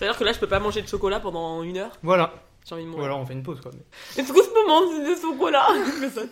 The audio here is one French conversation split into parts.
C'est-à-dire que là, je peux pas manger de chocolat pendant une heure Voilà. J'ai envie de Ou mourir. alors on fait une pause quoi. mais- Est-ce que je peux manger du chocolat Mais ça,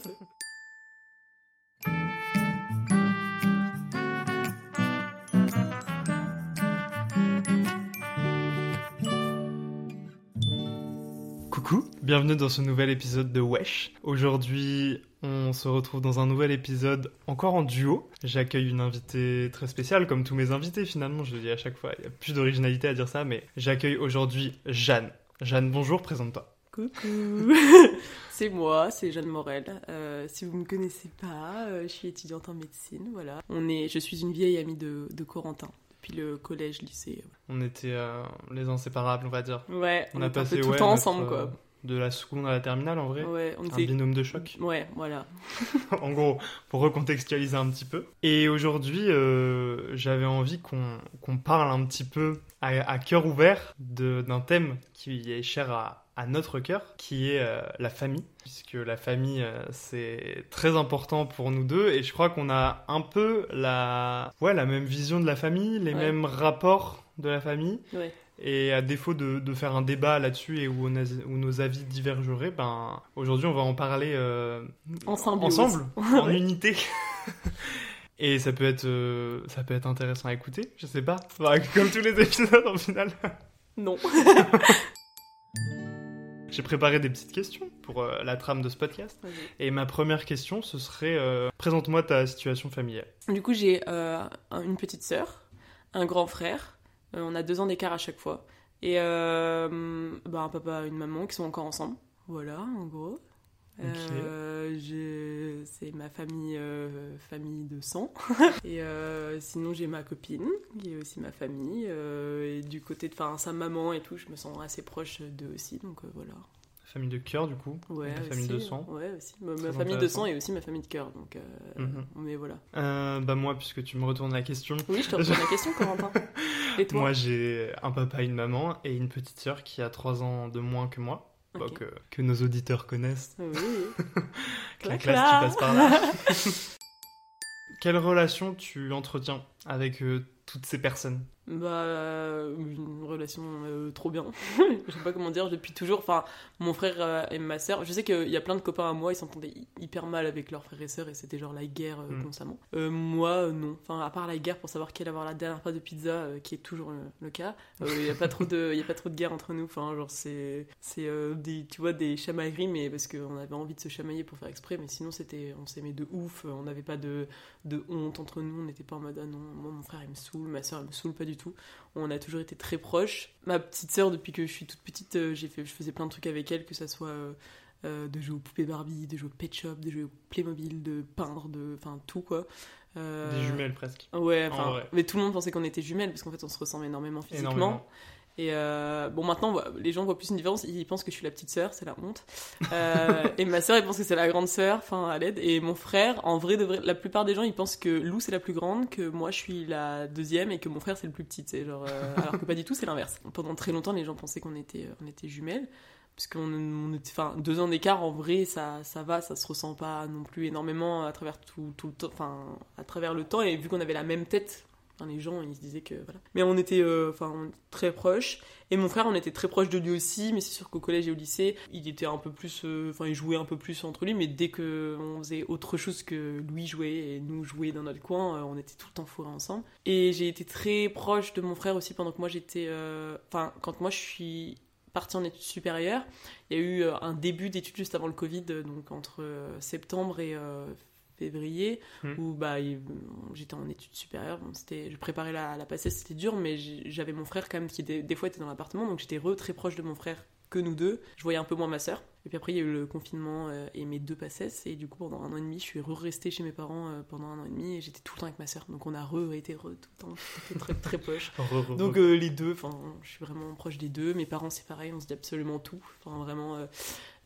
Coucou, bienvenue dans ce nouvel épisode de Wesh. Aujourd'hui, on se retrouve dans un nouvel épisode encore en duo. J'accueille une invitée très spéciale, comme tous mes invités finalement, je le dis à chaque fois, il y a plus d'originalité à dire ça, mais j'accueille aujourd'hui Jeanne. Jeanne, bonjour, présente-toi. Coucou C'est moi, c'est Jeanne Morel. Euh, si vous me connaissez pas, euh, je suis étudiante en médecine, voilà. On est, je suis une vieille amie de, de Corentin, depuis le collège, lycée. On était euh, les inséparables, on va dire. Ouais, On, on, a passé peu tout le temps ensemble, euh, quoi. De la seconde à la terminale en vrai. Ouais, on Un binôme de choc. Ouais, voilà. en gros, pour recontextualiser un petit peu. Et aujourd'hui, euh, j'avais envie qu'on qu'on parle un petit peu à, à cœur ouvert d'un thème qui est cher à, à notre cœur, qui est euh, la famille. Puisque la famille, euh, c'est très important pour nous deux. Et je crois qu'on a un peu la, ouais, la même vision de la famille, les Ouais. mêmes rapports de la famille. Ouais. Et à défaut de, de faire un débat là-dessus et où, on a- où nos avis divergeraient, ben, aujourd'hui on va en parler euh, ensemble, en unité. Et ça peut être, euh, ça peut être intéressant à écouter, je sais pas. Enfin, comme tous les épisodes en final. Non. J'ai préparé des petites questions pour euh, la trame de ce podcast. Et ma première question, ce serait euh, présente-moi ta situation familiale. Du coup, j'ai euh, un- une petite sœur, un grand frère. Euh, on a deux ans d'écart à chaque fois. Et euh, bah, un papa et une maman qui sont encore ensemble. Voilà, en gros. Euh, c'est ma famille, euh, famille de sang. et euh, sinon, j'ai ma copine, qui est aussi ma famille. et du côté de sa maman et tout, je me sens assez proche d'eux aussi. Donc voilà. Famille de cœur, du coup. Ouais, Ta aussi, famille de sang. Ouais, aussi. Ma, famille de sang et aussi ma famille de cœur. Donc, euh, Mhm. mais voilà. Euh, bah moi, puisque tu me retournes la question. Oui, je te retourne la question, Corentin. Et toi Moi, j'ai un papa, une maman et une petite sœur qui a 3 ans de moins que moi. Bah, Ok. que, que nos auditeurs connaissent. Oui. La classe clac. qui passe par là. Quelle relation tu entretiens avec euh, toutes ces personnes? Bah, euh, une relation euh, trop bien. je sais pas comment dire, depuis toujours. Enfin, mon frère euh, et ma sœur, je sais qu'il y a plein de copains à moi, ils s'entendaient hy- hyper mal avec leurs frères et sœurs et c'était genre la guerre euh, Mm. constamment. Euh, moi, non. Enfin, à part la guerre pour savoir qui allait avoir la dernière part de pizza, qui est toujours le, cas, il y a pas trop de, il y a pas trop de guerre entre nous. Enfin, genre c'est, c'est des, tu vois, des chamailleries, mais parce qu'on avait envie de se chamailler pour faire exprès, mais sinon c'était, on s'aimait de ouf. On n'avait pas de, de honte entre nous. On n'était pas en mode ah non, moi mon frère il me saoule, ma soeur elle me saoule pas du tout. On a toujours été très proches. Ma petite sœur, depuis que je suis toute petite, euh, j'ai fait, je faisais plein de trucs avec elle, que ça soit euh, euh, de jouer aux poupées Barbie, de jouer au Pet Shop, de jouer au Playmobil, de peindre, de, enfin tout quoi. Euh, Des jumelles presque. Ouais, En enfin, mais tout le monde pensait qu'on était jumelles parce qu'en fait on se ressemble énormément physiquement. Énormément. Et euh, bon, maintenant, les gens voient plus une différence. Ils pensent que je suis la petite sœur, c'est la honte. Euh, et ma sœur, elle pense que c'est la grande sœur, enfin, à l'aide. Et mon frère, en vrai, de vrai, la plupart des gens, ils pensent que Lou, c'est la plus grande, que moi, je suis la deuxième et que mon frère, c'est le plus petit. C'est genre, euh, alors que pas du tout, c'est l'inverse. Pendant très longtemps, les gens pensaient qu'on était, on était jumelles. Parce qu'on on était, enfin, deux ans d'écart, en vrai, ça, ça va, ça se ressent pas non plus énormément à travers tout, tout le temps, enfin, à travers le temps. Et vu qu'on avait la même tête, les gens, ils se disaient que, voilà. Mais on était, euh, enfin, très proches. Et mon frère, on était très proche de lui aussi, mais c'est sûr qu'au collège et au lycée, il était un peu plus, euh, enfin, il jouait un peu plus entre lui, mais dès que on faisait autre chose que lui jouer et nous jouer dans notre coin, euh, on était tout le temps fourrés ensemble. Et j'ai été très proche de mon frère aussi pendant que moi j'étais, enfin, quand moi je suis partie en études supérieures, il y a eu un début d'études juste avant le Covid, donc entre septembre et février, Hmm. où bah, j'étais en études supérieures. Bon, c'était, je préparais la, la passée, c'était dur, mais j'avais mon frère quand même qui était, des fois était dans l'appartement, donc j'étais re très proche de mon frère que nous deux. Je voyais un peu moins ma sœur. Et puis après, il y a eu le confinement euh, et mes deux passesses. Et du coup, pendant un an et demi, je suis restée chez mes parents euh, pendant un an et demi et j'étais tout le temps avec ma sœur. Donc on a re-été re tout le temps. C'était très, très poche. Donc euh, les deux, enfin, je suis vraiment proche des deux. Mes parents, c'est pareil, on se dit absolument tout. Enfin, vraiment.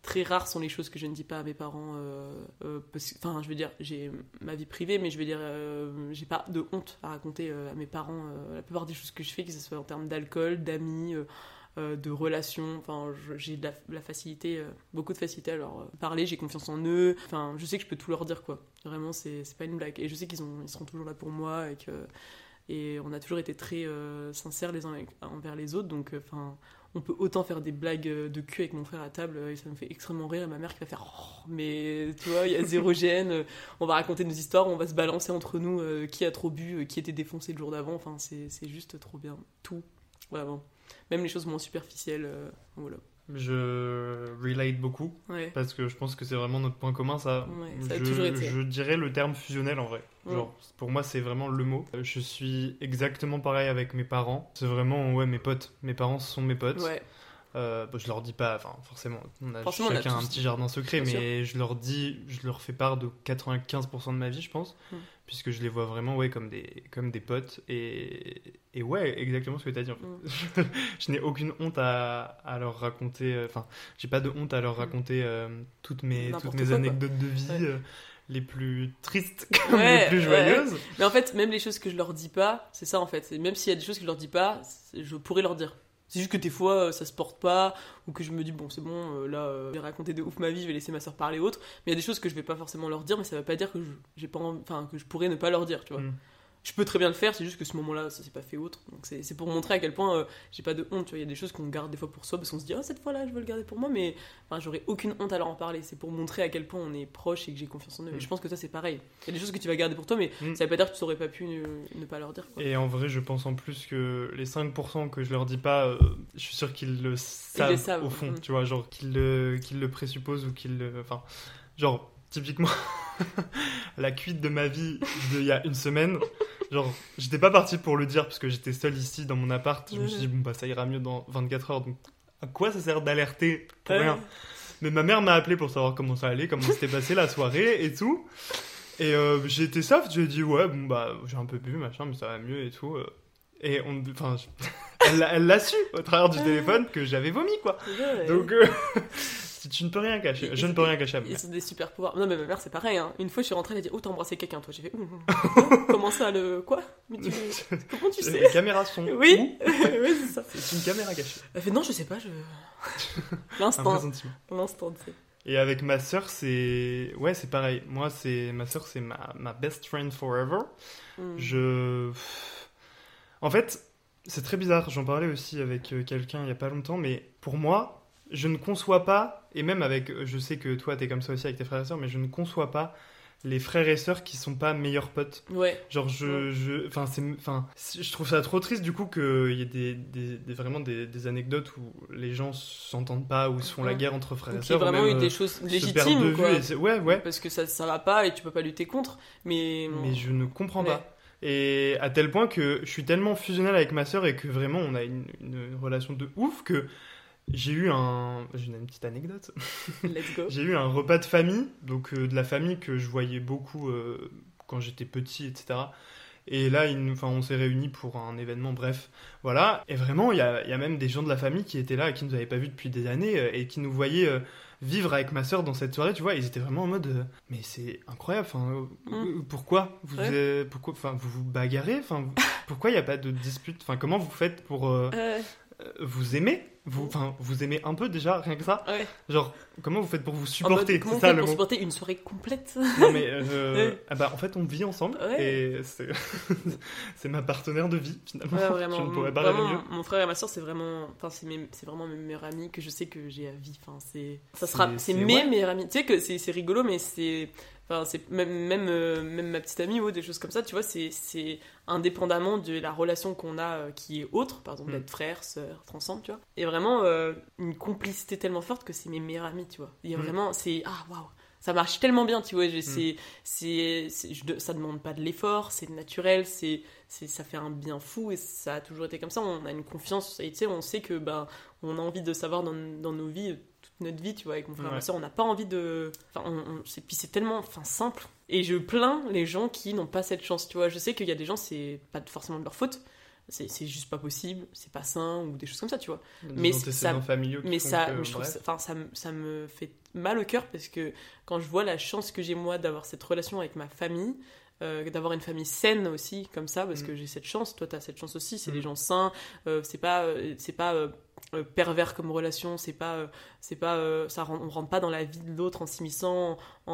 Très rares sont les choses que je ne dis pas à mes parents. euh, euh, Enfin, je veux dire, j'ai ma vie privée, mais je veux dire, euh, j'ai pas de honte à raconter à mes parents la plupart des choses que je fais, que ce soit en termes d'alcool, d'amis, de relations. Enfin, j'ai la, facilité, beaucoup de facilité à leur parler. J'ai confiance en eux. Enfin, je sais que je peux tout leur dire, quoi. Vraiment, c'est pas une blague. Et je sais qu'ils ils seront toujours là pour moi et que et on a toujours été très sincères les uns envers les autres. Donc, enfin, on peut autant faire des blagues euh, de cul avec mon frère à table euh, et ça me fait extrêmement rire. Et ma mère qui va faire, Oh, mais tu vois, il y a zéro gêne. euh, On va raconter nos histoires, on va se balancer entre nous euh, qui a trop bu, euh, qui était défoncé le jour d'avant. Enfin, c'est c'est juste trop bien. Tout, vraiment. Même les choses moins superficielles. voilà. Je relate beaucoup Ouais. parce que je pense que c'est vraiment notre point commun. Ça, Ouais, ça a je, toujours été. je dirais le terme fusionnel en vrai. Genre, pour moi, c'est vraiment le mot. Je suis exactement pareil avec mes parents. C'est vraiment ouais mes potes. Mes parents sont mes potes. Euh, bah, je leur dis pas, enfin forcément, on a Forcément, on a chacun un petit jardin secret, Bien mais je leur dis, je leur fais part de 95% de ma vie, je pense, Mm. Puisque je les vois vraiment ouais comme des comme des potes et et ouais exactement ce que tu as dit. En fait. Mm. je, je n'ai aucune honte à, à leur raconter, euh, enfin j'ai pas de honte à leur Mm. raconter euh, toutes mes toutes mes quoi, quoi. anecdotes de vie. Ouais. euh, les plus tristes comme Ouais, les plus joyeuses. Mais en fait, même les choses que je leur dis pas, c'est ça en fait. Même s'il y a des choses que je leur dis pas, je pourrais leur dire. C'est juste que des fois, euh, ça se porte pas, ou que je me dis, bon, c'est bon, euh, là, euh, je vais raconter de ouf ma vie, je vais laisser ma soeur parler autre. Mais il y a des choses que je vais pas forcément leur dire, mais ça veut pas dire que je, j'ai pas enfin, que je pourrais ne pas leur dire, tu vois. Mm. Je peux très bien le faire, c'est juste que ce moment-là, ça s'est pas fait autre. Donc c'est pour montrer à quel point euh, j'ai pas de honte, tu vois. Il y a des choses qu'on garde des fois pour soi, parce qu'on se dit, ah, cette fois-là, je veux le garder pour moi, mais enfin, j'aurais aucune honte à leur en parler. C'est pour montrer à quel point on est proche et que j'ai confiance en eux. Mm. Et je pense que ça, c'est pareil. Il y a des choses que tu vas garder pour toi, mais Mm. ça veut pas dire que tu aurais pas pu ne, ne pas leur dire. Quoi. Et en vrai, je pense en plus que les 5% que je leur dis pas, euh, je suis sûr qu'ils le savent, savent, au fond, mm. tu vois, genre qu'ils le, le présupposent ou qu'ils le. Enfin, genre, typiquement, la cuite de ma vie d'il y a une semaine, genre, j'étais pas parti pour le dire parce que j'étais seul ici dans mon appart, je me suis dit, bon, bah ça ira mieux dans 24 heures, donc à quoi ça sert d'alerter pour rien? Mais ma mère m'a appelé pour savoir comment ça allait, comment s'était passé la soirée et tout. Et euh, j'ai été soft, j'ai dit ouais, bon bah j'ai un peu bu, machin, mais ça va mieux et tout. euh. Et on, enfin, je- elle l'a- su au travers du téléphone que j'avais vomi quoi. Donc euh, tu ne peux rien cacher, je ne peux rien cacher à ma Ils sont des super pouvoirs. Non, mais ma mère, c'est pareil. Hein. Une fois, je suis rentrée, elle a dit Oh, t'as embrassé quelqu'un, toi. J'ai fait Ouh. Comment ça, le. Quoi? Mais tu. Comment tu sais? Les caméras sont Oui, oui, c'est ça. C'est une caméra cachée. Elle fait Non, je sais pas, je. L'instant. L'instant, tu sais. Et avec ma sœur, c'est ouais, c'est pareil. Moi, c'est ma sœur, c'est ma, ma best friend forever. Mm. Je. En fait, c'est très bizarre. J'en parlais aussi avec euh, quelqu'un il y a pas longtemps, mais pour moi, je ne conçois pas, et même avec. euh, Je sais que toi, t'es comme ça aussi avec tes frères et sœurs, mais je ne conçois pas les frères et sœurs qui sont pas meilleurs potes. Ouais. Genre, je. je enfin, c'est, enfin, je trouve ça trop triste du coup qu'il y ait des, des- des- vraiment des, des anecdotes où les gens s'entendent pas, ou se font la guerre entre frères et Donc, il y a sœurs. vraiment eu des choses légitimes, de quoi. ouais, ouais. Parce que ça, ça va pas et tu peux pas lutter contre. Mais. mais je ne comprends Ouais. pas. Et à tel point que je suis tellement fusionnel avec ma sœur et que vraiment on a une, une relation de ouf que j'ai eu un. J'ai une petite anecdote. Let's go. J'ai eu un repas de famille, donc euh, de la famille que je voyais beaucoup euh, quand j'étais petit, etc. Et là, il nous- enfin, on s'est réunis pour un événement, bref, voilà. Et vraiment, il y a, il y a même des gens de la famille qui étaient là et qui nous avaient pas vus depuis des années euh, et qui nous voyaient euh, vivre avec ma sœur dans cette soirée, tu vois. Ils étaient vraiment en mode, euh, mais c'est incroyable. Enfin, Mm. pourquoi vous, Ouais. euh, pourquoi, enfin, vous vous bagarrez Enfin, pourquoi il n'y a pas de dispute Enfin, comment vous faites pour vous aimer vous, enfin, vous aimez un peu déjà, rien que ça ouais. Genre, comment vous faites pour vous En mode, supporter comment ça pour supporter une soirée complète Non mais euh, Ouais. ah bah en fait on vit ensemble Ouais. et c'est c'est ma partenaire de vie finalement. Vraiment. Je ne pourrais pas Vraiment, rêver mieux. Mon frère et ma soeur, c'est vraiment, enfin, c'est vraiment mes meilleurs amis que je sais que j'ai à vie. Enfin, c'est, ça sera, c'est mes meilleurs amis. Tu sais que c'est rigolo, mais c'est, enfin, c'est même, même, euh, même ma petite amie ou des choses comme ça. Tu vois, c'est, indépendamment de la relation qu'on a euh, qui est autre, par exemple Mm. d'être frère, sœur, être ensemble, tu vois. Et vraiment euh, une complicité tellement forte que c'est mes meilleurs amis, tu vois. Il y a vraiment, c'est ah waouh. ça marche tellement bien, tu vois. Mm. C'est, ça demande pas de l'effort, c'est naturel, c'est, ça fait un bien fou et ça a toujours été comme ça. On a une confiance et tu sais, on sait que ben, on a envie de savoir dans, dans nos vies, notre vie, tu vois, avec mon frère et ma Ouais. soeur, on n'a pas envie de. Enfin, on, on- c'est, puis c'est tellement enfin, simple. Et je plains les gens qui n'ont pas cette chance, tu vois. Je sais qu'il y a des gens, c'est pas forcément de leur faute. C'est, c'est juste pas possible, c'est pas sain ou des choses comme ça, tu vois Des Mais ça- mais ça, que, je trouve ça, ça me fait mal au cœur parce que quand je vois la chance que j'ai moi d'avoir cette relation avec ma famille, euh, d'avoir une famille saine aussi comme ça, parce Mm. que j'ai cette chance, toi t'as cette chance aussi, c'est Mm. des gens sains, euh, c'est pas, euh, c'est pas pervers comme relation, c'est pas, c'est pas, ça on rentre pas dans la vie de l'autre en s'immisçant, en,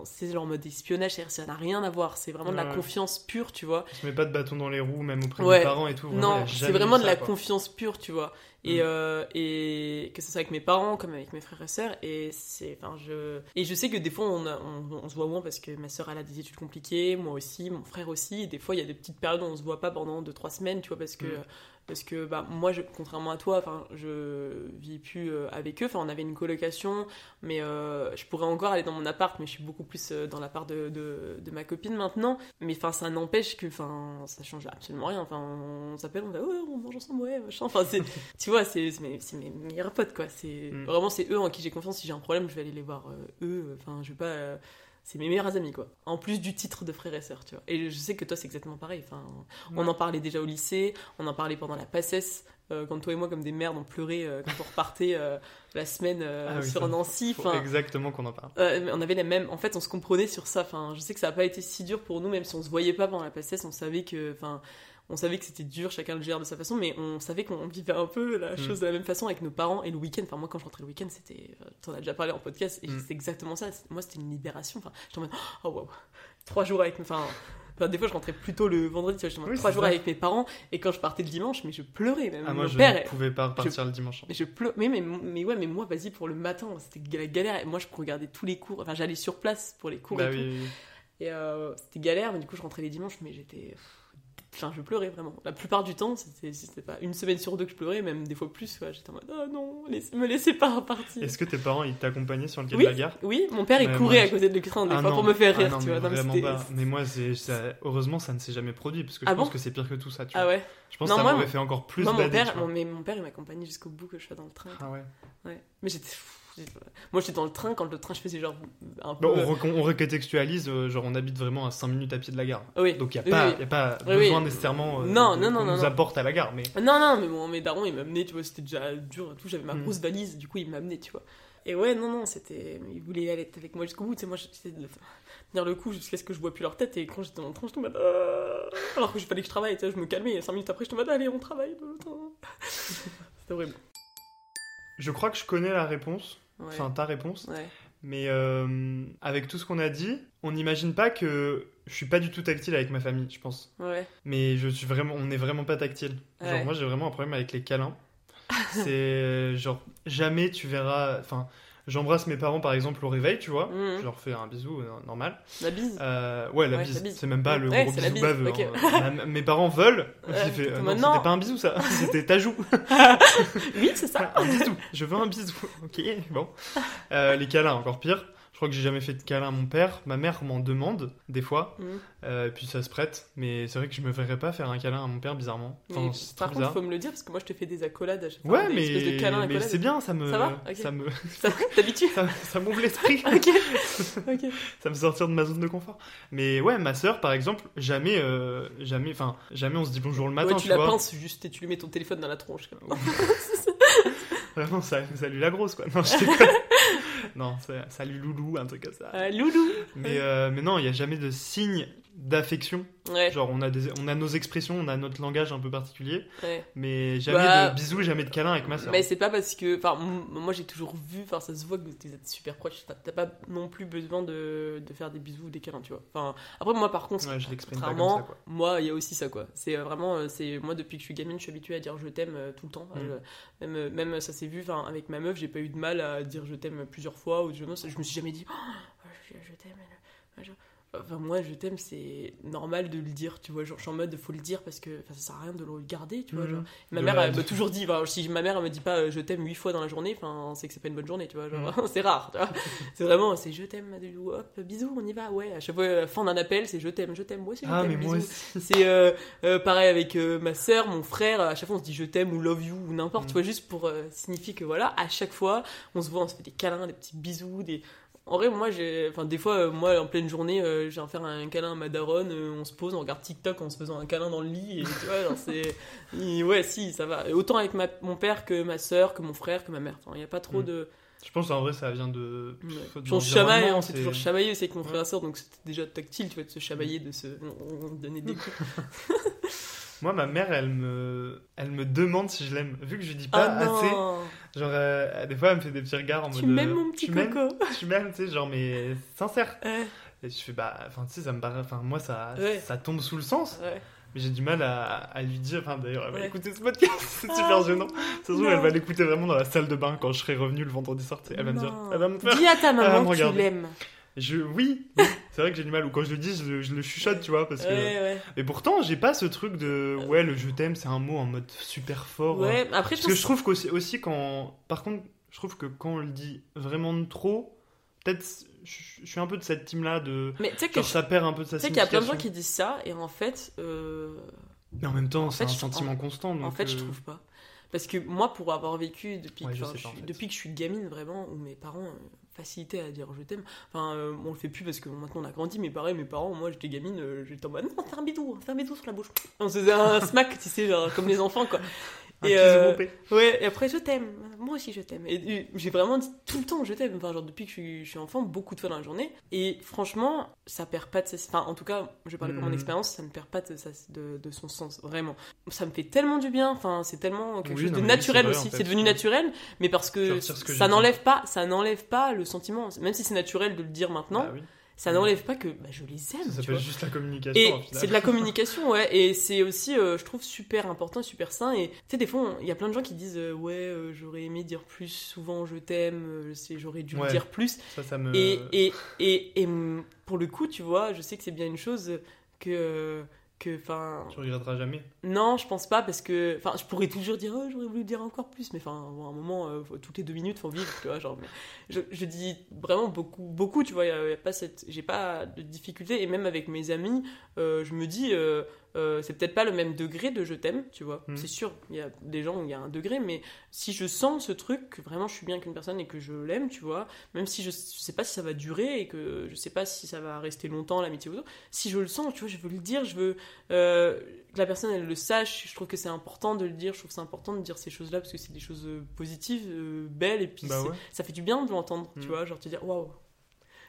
en c'est genre en mode espionnage, ça n'a rien à voir, c'est vraiment de la Ouais. confiance pure, tu vois. On se met pas de bâton dans les roues, même auprès Ouais. des parents et tout. vraiment, Non, c'est vraiment de ça, la quoi. confiance pure, tu vois. Et, Mm. euh, et que ce soit avec mes parents comme avec mes frères et sœurs. Et, c'est, enfin, je... et je sais que des fois, on, a- on, on se voit moins parce que ma sœur, elle a des études compliquées, moi aussi, mon frère aussi. Et des fois, il y a des petites périodes où on se voit pas pendant 2-3 semaines, tu vois, parce que. Mm. Parce que bah, moi, je, contrairement à toi, enfin, je vis plus euh, avec eux. Enfin, on avait une colocation, mais euh, je pourrais encore aller dans mon appart, mais je suis beaucoup plus euh, dans l'appart de, de, de ma copine maintenant. Mais enfin, ça n'empêche que enfin, ça change absolument rien. Enfin, on s'appelle, on va, ouais, on mange ensemble, ouais, machin. Enfin, c'est, tu vois, c'est, mes, mes meilleurs potes, quoi. C'est, Mm. Vraiment, c'est eux en qui j'ai confiance. Si j'ai un problème, je vais aller les voir euh, eux. Enfin, je vais pas. C'est mes meilleurs amis, quoi. En plus du titre de frère et sœur, tu vois. Et je sais que toi, c'est exactement pareil. Enfin, on Ouais. en parlait déjà au lycée, on en parlait pendant la passesse, euh, quand toi et moi, comme des merdes, on pleurait euh, quand on repartait euh, la semaine Ah oui, sur ça, Nancy. Enfin, exactement qu'on en parle. on avait les mêmes. En fait, on se comprenait sur ça. Enfin, je sais que ça n'a pas été si dur pour nous, même si on se voyait pas pendant la passesse. On savait que, enfin, on savait que c'était dur. Chacun le gère de sa façon, mais on savait qu'on vivait un peu la Mm. chose de la même façon avec nos parents et le week-end. Enfin, moi, quand je rentrais le week-end, c'était. euh, T'en as déjà parlé en podcast et Mm. c'est exactement ça. Moi, c'était une libération. Enfin, j'étais en mode, oh waouh, trois jours avec. Enfin. Enfin, des fois, je rentrais plutôt le vendredi, tu vois, j'étais en mode Oui, trois jours avec mes parents, et quand je partais le dimanche, mais je pleurais même. Ah, moi, Mon je père, ne pouvais pas repartir le dimanche. mais je pleure. Mais, mais, mais ouais, mais moi, vas-y, pour le matin, c'était la galère. Et moi, je regardais tous les cours. Enfin, j'allais sur place pour les cours Bah et oui, oui. Et euh, c'était galère, mais du coup, je rentrais les dimanches, mais j'étais. Enfin, je pleurais vraiment. La plupart du temps, c'était pas une semaine sur deux que je pleurais, même des fois plus. J'étais en mode, oh non, laisse- me laissez pas repartir. Est-ce que tes parents, ils t'accompagnaient sur le quai Oui, de la gare? oui, mon père, il courait moi, à côté de l'écran des Ah fois non. pour me faire Ah rire, non, tu mais vois. Non, mais. Mais moi, ça- heureusement, ça ne s'est jamais produit parce que je Ah pense bon que c'est pire que tout ça. Tu vois. Ah ouais Je pense que ça m'aurait fait encore plus Moi, mon père, mais mon père, il m'accompagnait jusqu'au bout que je sois dans le train. Ah ouais. Ouais. Mais j'étais. j'ai- Moi, j'étais dans le train quand le train, je faisais genre un peu. Bon, on, on recontextualise, euh, genre on habite vraiment à 5 minutes à pied de la gare. Oui. Donc il n'y a, Oui, pas- oui. a pas besoin nécessairement euh, Non, de- non, non, non, nous apporte à la gare. Mais Non, non, mais mon, mes darons, ils m'amenaient, tu vois, c'était déjà dur et tout. J'avais ma Mm. grosse valise, du coup, ils m'amenaient, tu vois. Et ouais, non, non, c'était. Ils voulaient aller avec moi jusqu'au bout, tu sais, moi, j'essayais de tenir le coup jusqu'à ce que je vois plus leur tête. Et quand j'étais dans le train, j'étais en mode. Ah Alors que je fallait que je travaille, tu sais, je me calmais. Et 5 minutes après, j'étais en mode, allez, on travaille. C'était horrible. je crois que je connais la réponse. Enfin ta réponse. Mais euh, avec tout ce qu'on a dit, on n'imagine pas que je suis pas du tout tactile avec ma famille, je pense. Ouais. Mais je suis vraiment, on n'est vraiment pas tactile. Genre Ouais. moi j'ai vraiment un problème avec les câlins. C'est genre jamais tu verras. Enfin, j'embrasse mes parents par exemple au réveil, tu vois. Mhm. Je leur fais un bisou euh, normal. La bise. Euh, ouais, la Ouais, bise. C'est même pas le Ouais, gros bisou baveux. hein. Ma- mes parents veulent. Fait, euh, en non, c'était pas un bisou ça. C'était ta joue. Oui, c'est ça. un bisou. Je veux un bisou. Ok, bon. Euh, les câlins, encore pire. Je crois que j'ai jamais fait de câlin à mon père. Ma mère m'en demande des fois. Euh, puis ça se prête. Mais c'est vrai que je me verrais pas faire un câlin à mon père bizarrement. Enfin, par contre, faut me le dire parce que moi, je te fais des accolades à chaque fois. Ouais, des mais, de mais c'est bien, ça me, Ça va Ok. ça me, Ça, T'habitues ça, ça m'ouvre l'esprit, Ok. Ok. ça me sortir de ma zone de confort. Mais ouais, ma sœur, par exemple, jamais, euh, jamais, enfin, jamais on se dit bonjour le matin, ouais, tu, tu la vois. pinces juste et tu lui mets ton téléphone dans la tronche. Vraiment, ça, salut la grosse, quoi. Non, je. Non, c'est- salut loulou, un truc comme ça. Euh, loulou. Mais, euh, mais non, il y a jamais de signe d'affection. Ouais. Genre, on a, des, on a nos expressions, on a notre langage un peu particulier, ouais. mais jamais Bah, de bisous, jamais de câlins avec ma sœur. Mais c'est pas parce que. Enfin, moi j'ai toujours vu, enfin ça se voit que vous êtes super proches. T'as pas non plus besoin de, de faire des bisous ou des câlins, tu vois. Enfin, après, moi par contre, Ouais, je pas comme contrairement, ça, quoi. moi il y a aussi ça quoi. C'est euh, vraiment. euh, c'est Moi depuis que je suis gamine, je suis habituée à dire je t'aime euh, tout le temps. Mm. Même, même ça s'est vu, enfin, avec ma meuf, j'ai pas eu de mal à dire je t'aime plusieurs fois. Ou je, je me suis jamais dit oh, je, je t'aime. Enfin, moi, je t'aime, c'est normal de le dire, tu vois. Genre, je suis en mode, faut le dire parce que ça sert à rien de le garder, tu vois. Mhm. Genre. Ma De mère, la- elle m'a toujours dit, enfin, si ma mère, elle me dit pas euh, je t'aime huit fois dans la journée, enfin, c'est que c'est pas une bonne journée, tu vois. Genre, c'est rare, tu vois. C'est vraiment, c'est je t'aime, hop, bisous, on y va, ouais. À chaque fois, à la fin d'un appel, c'est je t'aime, je t'aime, moi aussi, je Ah, t'aime. C'est euh, euh, pareil avec euh, ma soeur, mon frère, à chaque fois on se dit je t'aime ou love you ou n'importe, Mm. tu vois, juste pour euh, signifier que voilà, à chaque fois on se voit, on se fait des câlins, des petits bisous, des. En vrai, moi, j'ai. Enfin, des fois, euh, moi, en pleine journée, euh, j'ai un faire un câlin à ma daronne, euh, on se pose, on regarde TikTok en se faisant un câlin dans le lit, et tu vois, genre, c'est. Et ouais, si, ça va. Et autant avec ma... mon père que ma soeur, que mon frère, que ma mère. Enfin, il n'y a pas trop Mm. de. Je pense en vrai, ça vient de. Ouais. de on se chamaille, on s'est toujours chamaillé aussi avec mon frère et soeur, donc c'était déjà tactile, tu vois, de se chamailler, de se. On, on donnait des coups. Moi, ma mère, elle me, elle me demande si je l'aime. Vu que je lui dis pas Ah assez, non genre, euh, des fois, elle me fait des petits regards en Tu mode. m'aimes, euh, mon petit tu coco Tu m'aimes, tu sais, genre, mais sincère. Ouais, Et je fais, bah, enfin, tu sais, ça me paraît. Enfin, moi, ça, Ouais. ça tombe sous le sens. ouais. Mais j'ai du mal à, à lui dire. Enfin, d'ailleurs, elle va écouter ce podcast. C'est super Ah, gênant. Ça se trouve, elle va l'écouter vraiment dans la salle de bain quand je serai revenu le vendredi soir. tu. Elle va me dire. Elle va me faire. Dis à ta maman que tu l'aimes. Je, oui, oui. c'est vrai que j'ai du mal. Ou quand je le dis, je, le- je le chuchote, tu vois. Parce que... Ouais, ouais. Et pourtant, j'ai pas ce truc de. Ouais, le je t'aime, c'est un mot en mode super fort. hein. Ouais, après, je Parce que pense je trouve qu'aussi aussi quand. Par contre, je trouve que quand on le dit vraiment de trop, peut-être. Je je suis un peu de cette team-là de. Mais tu sais que je- ça perd un peu de sa tu sais qu'il y a plein de gens qui disent ça, et en fait, euh, Mais en même temps, c'est un je- sentiment constant. en fait, je euh, trouve pas. Parce que moi, pour avoir vécu depuis, Ouais, que, je enfin, je en fait. depuis que je suis gamine, vraiment, où mes parents facilitaient à dire je t'aime. Enfin, euh, on le fait plus parce que maintenant on a grandi, mais pareil, mes parents, moi j'étais gamine, euh, j'étais en mode non, fais un bidou, fais un bidou sur la bouche. On se faisait un smack, tu sais, genre comme les enfants, quoi. Et, euh. Ouais, et après, je t'aime. Moi aussi, je t'aime. Et, et j'ai vraiment dit tout le temps, je t'aime. Enfin, genre, depuis que je suis, je suis enfant, beaucoup de fois dans la journée. Et franchement, ça perd pas de sa... Enfin, en tout cas, je vais parler pour mon Mhm. expérience, ça ne perd pas de, sa- de, de son sens, vraiment. Ça me fait tellement du bien. Enfin, c'est tellement quelque Oui, chose non, de naturel vrai, aussi. en fait. C'est devenu Ouais. naturel, mais parce que, ça n'enlève pas, ça n'enlève pas le sentiment. Même si c'est naturel de le dire maintenant, Bah oui. Ça n'enlève pas que bah, je les aime. Ça s'appelle juste la communication. Et c'est de la communication, ouais. Et c'est aussi, euh, je trouve, super important, super sain. Et tu sais, des fois, il y a plein de gens qui disent euh, Ouais, euh, j'aurais aimé dire plus souvent je t'aime, j'aurais dû Ouais. dire plus. Ça, ça me. Et, et, et, et, hum, pour le coup, tu vois, je sais que c'est bien une chose que. Que enfin Tu regretteras jamais? non, je pense pas parce que. Enfin, je pourrais toujours dire, oh, j'aurais voulu dire encore plus, mais enfin, bon, à un moment, euh, toutes les deux minutes, faut vivre, tu vois. Genre, mais je, je dis vraiment beaucoup, beaucoup, tu vois. y a- y a pas cette, j'ai pas de difficulté, et même avec mes amis, euh, je me dis, euh, c'est peut-être pas le même degré de je t'aime, tu vois. Mhm. C'est sûr, il y a des gens où il y a un degré, mais si je sens ce truc, que vraiment je suis bien qu'une personne et que je l'aime, tu vois, même si je, je sais pas si ça va durer et que je sais pas si ça va rester longtemps, l'amitié ou autre, si je le sens, tu vois, je veux le dire, je veux euh, que la personne elle le sache, je trouve que c'est important de le dire, je trouve que c'est important de dire ces choses-là parce que c'est des choses euh, positives, euh, belles, et puis Bah ouais. ça fait du bien de l'entendre, tu Mm. vois, genre te dire waouh.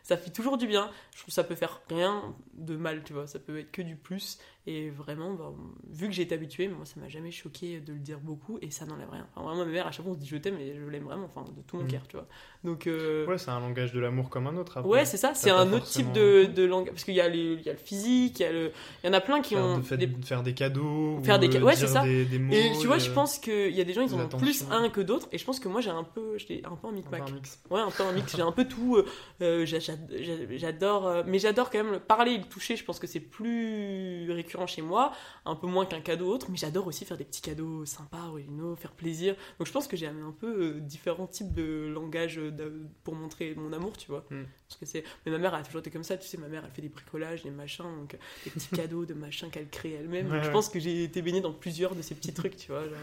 Ça fait toujours du bien. Je trouve que ça peut faire rien de mal, tu vois. Ça peut être que du plus. Et vraiment, bah, vu que j'ai été habituée, moi, ça m'a jamais choqué de le dire beaucoup et ça n'enlève rien. Enfin, vraiment, ma mère, à chaque fois, on se dit je t'aime et je l'aime vraiment, enfin, de tout mon Mm. cœur, tu vois. Donc, euh, Ouais, c'est un langage de l'amour comme un autre. après. Ouais, c'est ça, c'est un autre type de, de langage. Parce qu'il y, a y le physique, il y, a le... il y en a plein qui Faire, ont. de, fait- des- de faire des cadeaux. Faire des ca- euh, ouais, c'est ça. Des, des mots, Et tu vois, je pense qu'il y a des gens, ils en ont plus un que d'autres. Et je pense que moi, j'ai un peu. J'étais un peu un micmac. Ouais, un peu un mix. J'ai un peu tout. euh, euh, j'a- j'a- j'a- j'adore. euh, mais j'adore quand même le parler et le toucher. Je pense que c'est plus récurrent chez moi. Un peu moins qu'un cadeau autre. Mais j'adore aussi faire des petits cadeaux sympas, originaux, faire plaisir. Donc je pense que j'ai un peu euh, différents types de langage euh, de- pour montrer mon amour, tu vois. Mm. Parce que c'est. Mais ma mère, a toujours été comme ça. Tu sais, ma mère, elle fait des bricolages, des machins. Donc euh, des petits cadeaux de machins qu'elle crée elle-même. Ouais, Donc, je pense que j'ai été baignée dans plusieurs de ces petits trucs, tu vois. Genre,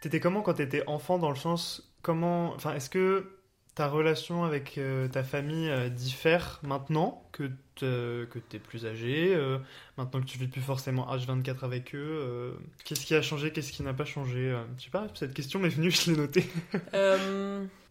T'étais comment quand t'étais enfant dans le sens comment enfin est-ce que ta relation avec euh, ta famille euh, diffère maintenant que que t'es plus âgé euh, maintenant que tu vis plus forcément H24 avec eux qu'est-ce qui a changé qu'est-ce qui n'a pas changé je sais pas cette question m'est venue je l'ai notée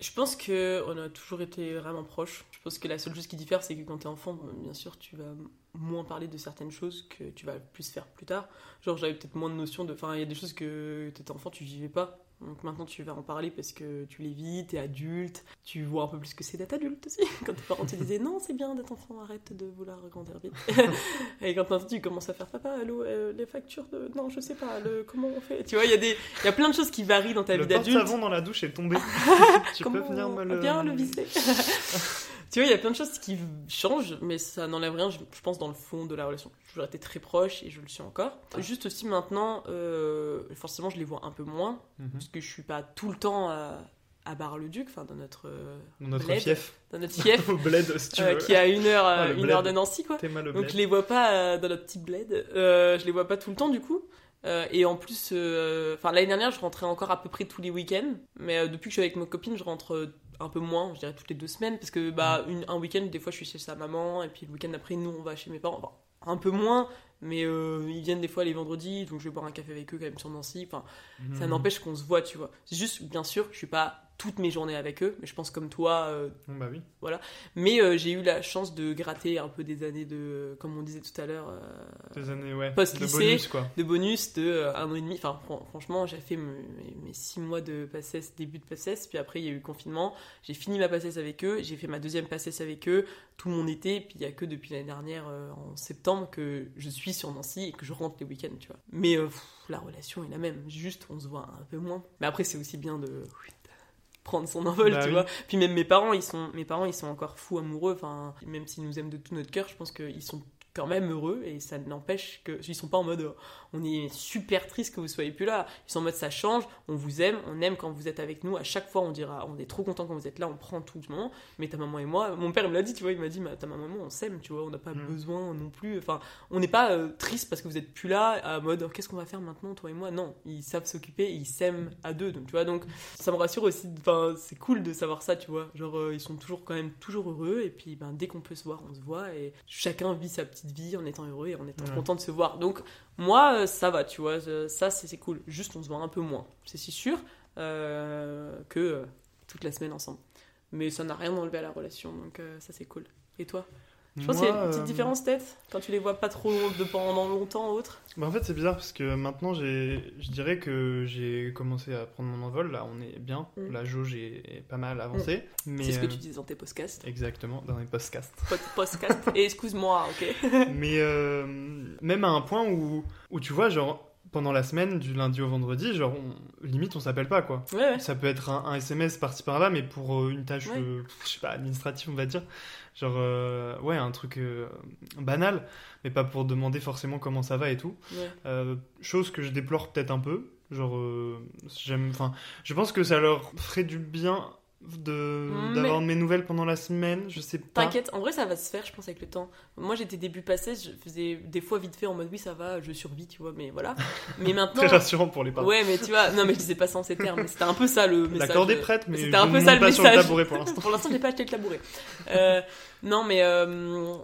je pense que on a toujours été vraiment proches. Je pense que la seule chose qui diffère, c'est que quand t'es enfant, bien sûr, tu vas moins parler de certaines choses que tu vas plus faire plus tard. Genre, j'avais peut-être moins de notion de. Enfin, il y a des choses que t'étais enfant, tu vivais pas. Donc maintenant, tu vas en parler parce que tu les vis, t'es adulte, tu vois un peu plus ce que c'est d'être adulte aussi. Quand tes parents te disaient non, c'est bien d'être enfant, arrête de vouloir grandir vite. Et quand maintenant tu commences à faire papa, l'eau, euh, les factures de. Non, je sais pas, le... comment on fait? Tu vois, il y, a des... y a plein de choses qui varient dans ta le vie d'adulte. porte-savon dans la douche est tombé tu Comment peux venir me le bien le visser? Tu vois, il y a plein de choses qui changent, mais ça n'enlève rien, je, je pense, dans le fond de la relation. J'ai toujours été très proche et je le suis encore. Juste aussi maintenant, euh, forcément, je les vois un peu moins, Mhm. parce que je suis pas tout le temps à, à Bar-le-Duc, enfin, dans notre, euh, Dans notre bled, fief. dans notre fief, Au bled, si tu euh, veux. qui est à une heure, Ah, euh, une bled. heure de Nancy, quoi. Mal Donc je les vois pas euh, dans notre petit bled. Je les vois pas tout le temps du coup. Euh, et en plus, euh, enfin l'année dernière, je rentrais encore à peu près tous les week-ends. Mais euh, depuis que je suis avec ma copine, je rentre un peu moins, je dirais toutes les deux semaines, parce que bah une, un week-end, des fois, je suis chez sa maman, et puis le week-end après, nous, on va chez mes parents. Enfin, un peu moins, mais ils viennent des fois les vendredis, donc je vais boire un café avec eux quand même sur Nancy. Enfin, ça Mhm. n'empêche qu'on se voit, tu vois. C'est juste, bien sûr, je suis pas toutes mes journées avec eux, mais je pense comme toi, euh, bah oui. mais euh, j'ai eu la chance de gratter un peu des années de, comme on disait tout à l'heure, euh, Des années, ouais. Post-lycée. De bonus, quoi. de bonus de euh, un an et demi. Enfin, fran- franchement, j'ai fait mes, mes six mois de passesse, début de passesse, puis après il y a eu le confinement. J'ai fini ma passesse avec eux, j'ai fait ma deuxième passesse avec eux tout mon été, puis il y a que depuis l'année dernière, euh, en septembre, que je suis sur Nancy et que je rentre les week-ends, tu vois. Mais euh, pff, la relation est la même, juste on se voit un peu moins. Mais après, c'est aussi bien de oui, prendre son envol, Bah tu oui. vois. Puis même mes parents, ils sont, mes parents, ils sont encore fous amoureux. Enfin, même s'ils nous aiment de tout notre cœur, je pense qu'ils sont quand même heureux et ça n'empêche que ils sont pas en mode on est super triste que vous soyez plus là. Ils sont en mode ça change on vous aime on aime quand vous êtes avec nous. À chaque fois on dira on est trop content quand vous êtes là on prend tout le moment mais ta maman et moi mon père il me l'a dit tu vois il m'a dit mais ta maman et moi on s'aime tu vois on n'a pas Mm. besoin non plus. Enfin on n'est pas euh, triste parce que vous êtes plus là à mode oh, qu'est-ce qu'on va faire maintenant toi et moi? Non ils savent s'occuper ils s'aiment à deux donc tu vois donc ça me rassure aussi enfin c'est cool de savoir ça tu vois. Genre euh, ils sont toujours quand même toujours heureux et puis ben dès qu'on peut se voir on se voit et chacun vit sa petite vie en étant heureux et en étant content de se voir. Donc moi euh, ça va tu vois euh, ça c'est cool. Juste on se voit un peu moins. C'est si sûr euh, que toute la semaine ensemble. Mais ça n'a rien enlevé à la relation donc ça c'est cool. Et toi? Je pense qu'il y a une petite euh, différence peut-être quand tu les vois pas trop de pendant longtemps autre Bah en fait c'est bizarre parce que maintenant j'ai, je dirais que j'ai commencé à prendre mon envol. Là on est bien, Mm. la jauge est, pas mal avancée. Mais c'est ce que euh, tu disais dans tes podcasts Exactement dans les podcasts. Pod- podcast et excuse-moi ok mais euh, même à un point où, où tu vois genre pendant la semaine du lundi au vendredi genre on- limite on s'appelle pas quoi. ouais ouais Ça peut être un, un SMS par-ci par-là, mais pour euh, une tâche, Ouais. euh, je sais pas, administrative, on va dire. Genre, euh, ouais, un truc banal, mais pas pour demander forcément comment ça va et tout. chose que je déplore peut-être un peu. Genre, j'aime, enfin, je pense que ça leur ferait du bien de d'avoir mes nouvelles pendant la semaine. Je sais pas. T'inquiète, en vrai ça va se faire, je pense, avec le temps. Moi j'étais début passé, je faisais des fois vite fait en mode oui ça va, je survis, tu vois, mais voilà. Mais maintenant. Très rassurant pour les parents. Ouais, mais tu vois, non mais je disais pas ça en ces termes, c'était un peu ça le message. La corde est prête, mais C'était un peu ça le pas sur le message. tabouret pour l'instant. Pour l'instant, j'ai pas acheté le tabouret. Euh, non, mais euh,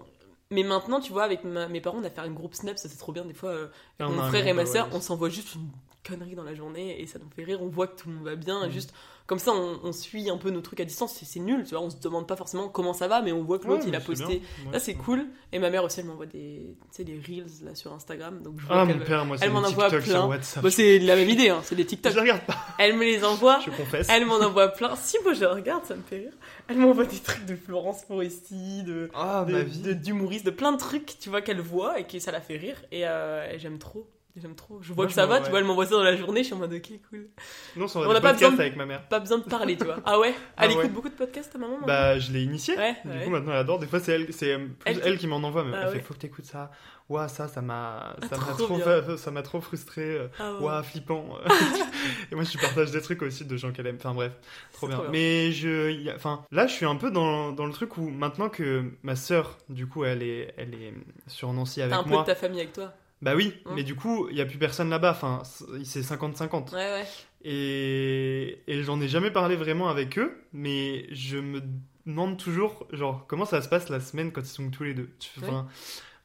mais maintenant, tu vois, avec ma- mes parents, on a fait un groupe Snap, ça c'est trop bien. Des fois, euh, on mon frère et ma ouais, soeur, ouais. on s'envoie juste une connerie dans la journée et ça nous fait rire. On voit que tout le monde va bien, et Mhm. juste comme ça, on, on suit un peu nos trucs à distance. C'est- nul, tu vois. On se demande pas forcément comment ça va, mais on voit que l'autre Ouais, il a posté. Ouais. Là, c'est cool. Et ma mère aussi, elle m'envoie des, des reels là sur Instagram. Donc je vois Ah, mon père, moi, c'est elle m'en envoie plein. sur WhatsApp. Bah, c'est la même idée, hein, c'est des TikTok. Je regarde pas, Elle me les envoie. je confesse. Elle m'en envoie plein. Si moi je regarde, ça me fait rire. Elle m'envoie des trucs de Florence Foresti, de Ah, de- de- d'humoriste, de, plein de trucs, tu vois, qu'elle voit et que ça la fait rire. Et, euh, et j'aime trop. J'aime trop. Je vois Moi, que je ça me- va, ouais. tu vois, elle m'envoie ça dans la journée, je suis en mode ok, cool. Non, ça On n'a des pas besoin de- avec ma mère. Pas besoin de parler, tu vois. Ah ouais? Ah Elle ouais. écoute beaucoup de podcasts, ta maman maintenant? Bah, je l'ai initié. Ouais, Du ouais. coup, maintenant, elle adore. Des fois, c'est elle, c'est euh, plus Elle elle, qui- qui m'en envoie. Mais Ah elle ouais. fait, faut que t'écoutes ça. Ouah, ça, ça m'a, Ah, ça m'a trop trop, bien. ça m'a trop frustré. euh, Ah ouais. Ouah, flippant. Et moi, je lui partage des trucs aussi de gens qu'elle aime. Enfin, bref, trop C'est bien. Mais je, y a- enfin, là, je suis un peu dans, dans le truc où maintenant que ma sœur, du coup, elle est, elle est sur Nancy avec T'as un peu moi. de ta famille avec toi? Bah oui, Hein. mais du coup, il y a plus personne là-bas. Enfin, c'est 50-50. Ouais, ouais. Et, et j'en ai jamais parlé vraiment avec eux, mais je me demande toujours, genre, comment ça se passe la semaine quand ils sont tous les deux?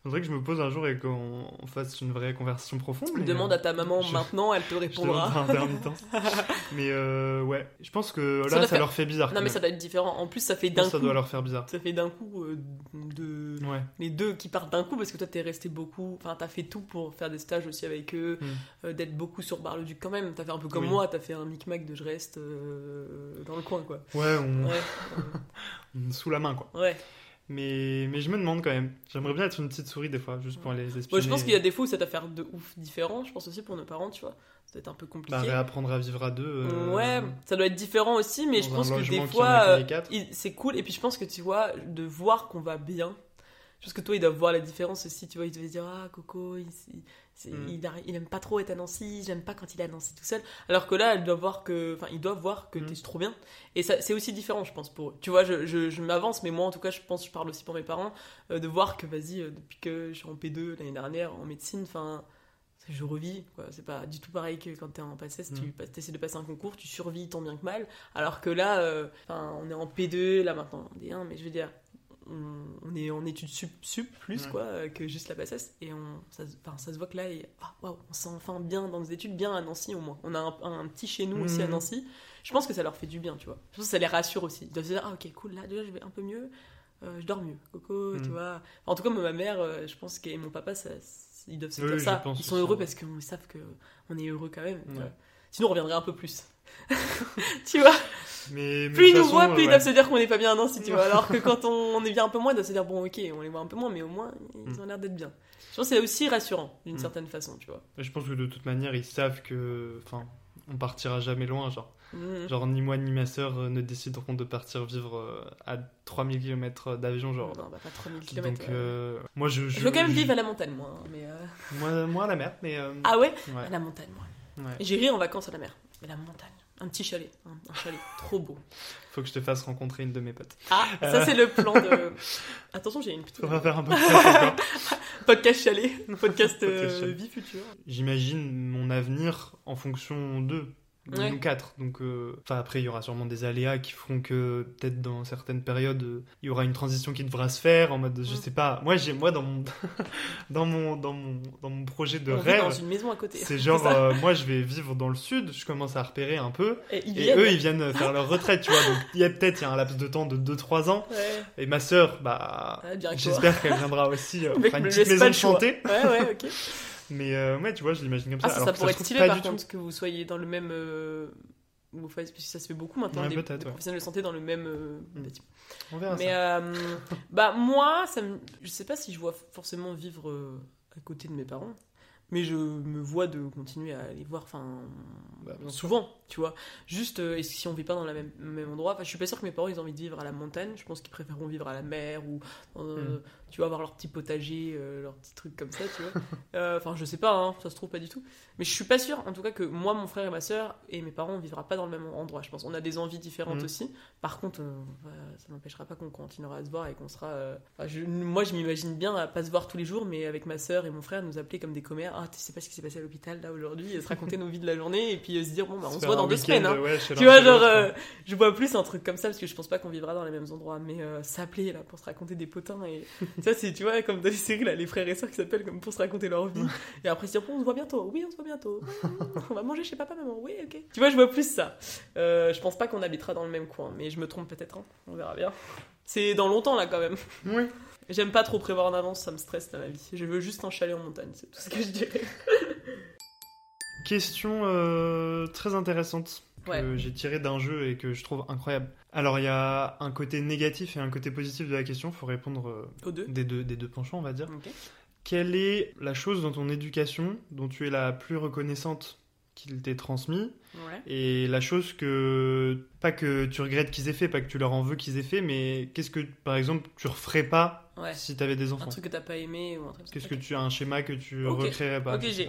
Enfin, faudrait que je me pose un jour et qu'on on fasse une vraie conversation profonde. mais, Demande euh, à ta maman je- maintenant, elle te je répondra. intermittence. mais euh, ouais, je pense que là, ça faire- leur fait bizarre. Non, mais même. ça doit être différent. En plus, ça fait Je d'un que ça coup. doit leur faire bizarre. Ça fait d'un coup euh, de. Ouais. les deux qui partent d'un coup parce que toi t'es resté beaucoup enfin t'as fait tout pour faire des stages aussi avec eux Mm. euh, d'être beaucoup sur Bar-le-Duc quand même t'as fait un peu comme Oui. moi t'as fait un micmac de je reste euh, dans le coin quoi Ouais, on, ouais on- sous la main, quoi. ouais Mais, mais je me demande quand même. J'aimerais bien être une petite souris des fois, juste pour les espionner. Moi, je pense qu'il y a des fois où ça t'a faire de ouf différent. Je pense aussi pour nos parents, tu vois. Ça doit être un peu compliqué. Bah, réapprendre à vivre à deux. euh, Ouais, ça doit être différent aussi, mais dans je pense que des fois, c'est cool. Et puis je pense que tu vois, de voir qu'on va bien. Je pense que toi, ils doivent voir la différence aussi. Tu vois, ils doivent se dire Ah, Coco, il, Mm. il, aime pas trop être à Nancy, j'aime pas quand il est à Nancy tout seul. Alors que là, elle doit voir que, enfin, ils doivent voir que Mm. t'es trop bien. Et ça, c'est aussi différent, je pense, pour eux. Tu vois, je, je, je m'avance, mais moi, en tout cas, je pense, je parle aussi pour mes parents, euh, de voir que, vas-y, euh, depuis que je suis en P2 l'année dernière en médecine, enfin. Je revis, quoi. C'est pas du tout pareil que quand t'es en PACES, tu Mm. essaies de passer un concours, tu survis tant bien que mal. Alors que là, euh, on est en P2, là maintenant en D1, mais je veux dire, on, on est en études sup, sup plus Ouais. quoi euh, que juste la PACES. Et on, ça, ça se voit que là, et, waouh, on se sent enfin bien dans nos études, bien à Nancy au moins. On a un, un petit chez nous aussi à Mhm. Nancy. Je pense que ça leur fait du bien, tu vois. Je pense que ça les rassure aussi. Ils doivent se dire, ah ok, cool, là déjà je vais un peu mieux, euh, je dors mieux, coco, tu Mhm. vois. En tout cas, ma mère, euh, je pense et mon papa, ça, ils doivent se Oui, dire ça. Ils sont heureux ouais. parce qu'ils savent qu'on est heureux quand même. tu Ouais. Sinon, on reviendrait un peu plus. tu vois Mais, mais plus ils nous voient, plus ils doivent se dire qu'on n'est pas bien Nancy, tu vois. Alors que quand on, on est bien un peu moins, ils doivent se dire, bon, ok, on les voit un peu moins, mais au moins, ils ont l'air d'être bien. Je pense que c'est aussi rassurant, d'une Mm. certaine façon, tu vois. Je pense que de toute manière, ils savent que. Enfin, on partira jamais loin, genre. Mm. Genre, ni moi ni ma sœur euh, ne décideront de partir vivre euh, à 3000 km d'avion, genre. Non, bah, pas 3000 km. Donc, euh, moi, je. Je veux quand même vivre à la montagne, moi. hein, Mais euh, Moi, moi, à la mer, mais. euh, Ah ouais, ouais, À la montagne, moi. ouais. J'irai en vacances à la mer. Mais la montagne. Un petit chalet. Un, un chalet trop beau. Faut que je te fasse rencontrer une de mes potes. Ah, ça, c'est le plan de. Attention, j'ai une petite. On va faire un podcast. Podcast chalet. Podcast euh, Podcast chalet. vie future. J'imagine mon avenir en fonction d'eux. Ouais. nous quatre. Donc, euh, enfin, après, il y aura sûrement des aléas qui feront que, peut-être dans certaines périodes, euh, il y aura une transition qui devra se faire en mode, je sais pas. Moi, j'ai, moi, dans mon, dans mon, dans mon, dans mon projet de On vit rêve, dans une maison à côté. c'est genre, euh, moi, je vais vivre dans le sud. Je commence à repérer un peu. Et ils Et viennent. eux, ils viennent faire leur retraite, tu vois. Donc, il y a peut-être, il y a un laps de temps de 2-3 ans. Ouais. Et ma sœur, bah, Ah, j'espère qu'elle viendra aussi euh, faire une petite maison de santé. Ouais, ouais, ok. Mais euh, ouais, tu vois, je l'imagine comme ça. Ah, ça, alors ça pourrait se être stylé par du tout. contre que vous soyez dans le même. euh, vous parce que ça se fait beaucoup maintenant, Ouais, des, des ouais. professionnels de santé dans le même euh, Mm. bâtiment. On verra Mais ça. euh, bah moi, ça me- je sais pas si je vois forcément vivre euh, à côté de mes parents, mais je me vois de continuer à les voir, enfin Bah, sûr. souvent, tu vois. Juste, et si on vit pas dans le même, même endroit, enfin je suis pas sûr que mes parents ils ont envie de vivre à la montagne. Je pense qu'ils préféreront vivre à la mer ou dans, euh, Mm. Tu vois avoir leur petit potager, euh, leur petit truc comme ça, tu vois. Euh, Enfin je sais pas, hein, ça se trouve pas du tout. Mais je suis pas sûr, en tout cas que moi, mon frère et ma soeur et mes parents on vivra pas dans le même endroit. Je pense on a des envies différentes Mm. aussi. Par contre, euh, ça n'empêchera pas qu'on continuera à se voir et qu'on sera. euh, je- moi, je m'imagine bien à pas se voir tous les jours, mais avec ma sœur et mon frère, nous appeler comme des commères. Ah, tu sais pas ce qui s'est passé à l'hôpital là aujourd'hui, et se raconter nos vies de la journée, et puis euh, se dire bon, bah, on se voit dans deux semaines. hein. ouais, Tu vois, genre, euh, je vois plus un truc comme ça parce que je pense pas qu'on vivra dans les mêmes endroits, mais euh, s'appeler là pour se raconter des potins et ça, c'est tu vois, comme dans les séries là, les frères et sœurs qui s'appellent comme pour se raconter leur vie et après bon, on se voit bientôt, oui, on se voit bientôt, on va manger chez papa, maman, oui, ok. Tu vois, je vois plus ça. Euh, je pense pas qu'on habitera dans le même coin, mais je me trompe peut-être, hein. on verra bien. C'est dans longtemps là quand même. Oui. J'aime pas trop prévoir en avance, ça me stresse dans la vie. Je veux juste un chalet en montagne, c'est tout ce que je dirais. Question euh, très intéressante que Ouais. j'ai tirée d'un jeu et que je trouve incroyable. Alors, il y a un côté négatif et un côté positif de la question. Il faut répondre euh, Aux deux. des, deux, des deux penchants, on va dire. Quelle est la chose dans ton éducation dont tu es la plus reconnaissante qu'il t'ait transmis Ouais. et la chose que pas que tu regrettes qu'ils aient fait, pas que tu leur en veux qu'ils aient fait, mais qu'est-ce que par exemple tu referais pas Ouais. si t'avais des Un enfants? truc que t'as pas aimé ou un truc. Qu'est-ce que tu as un schéma que tu recréerais pas? Ok, j'ai.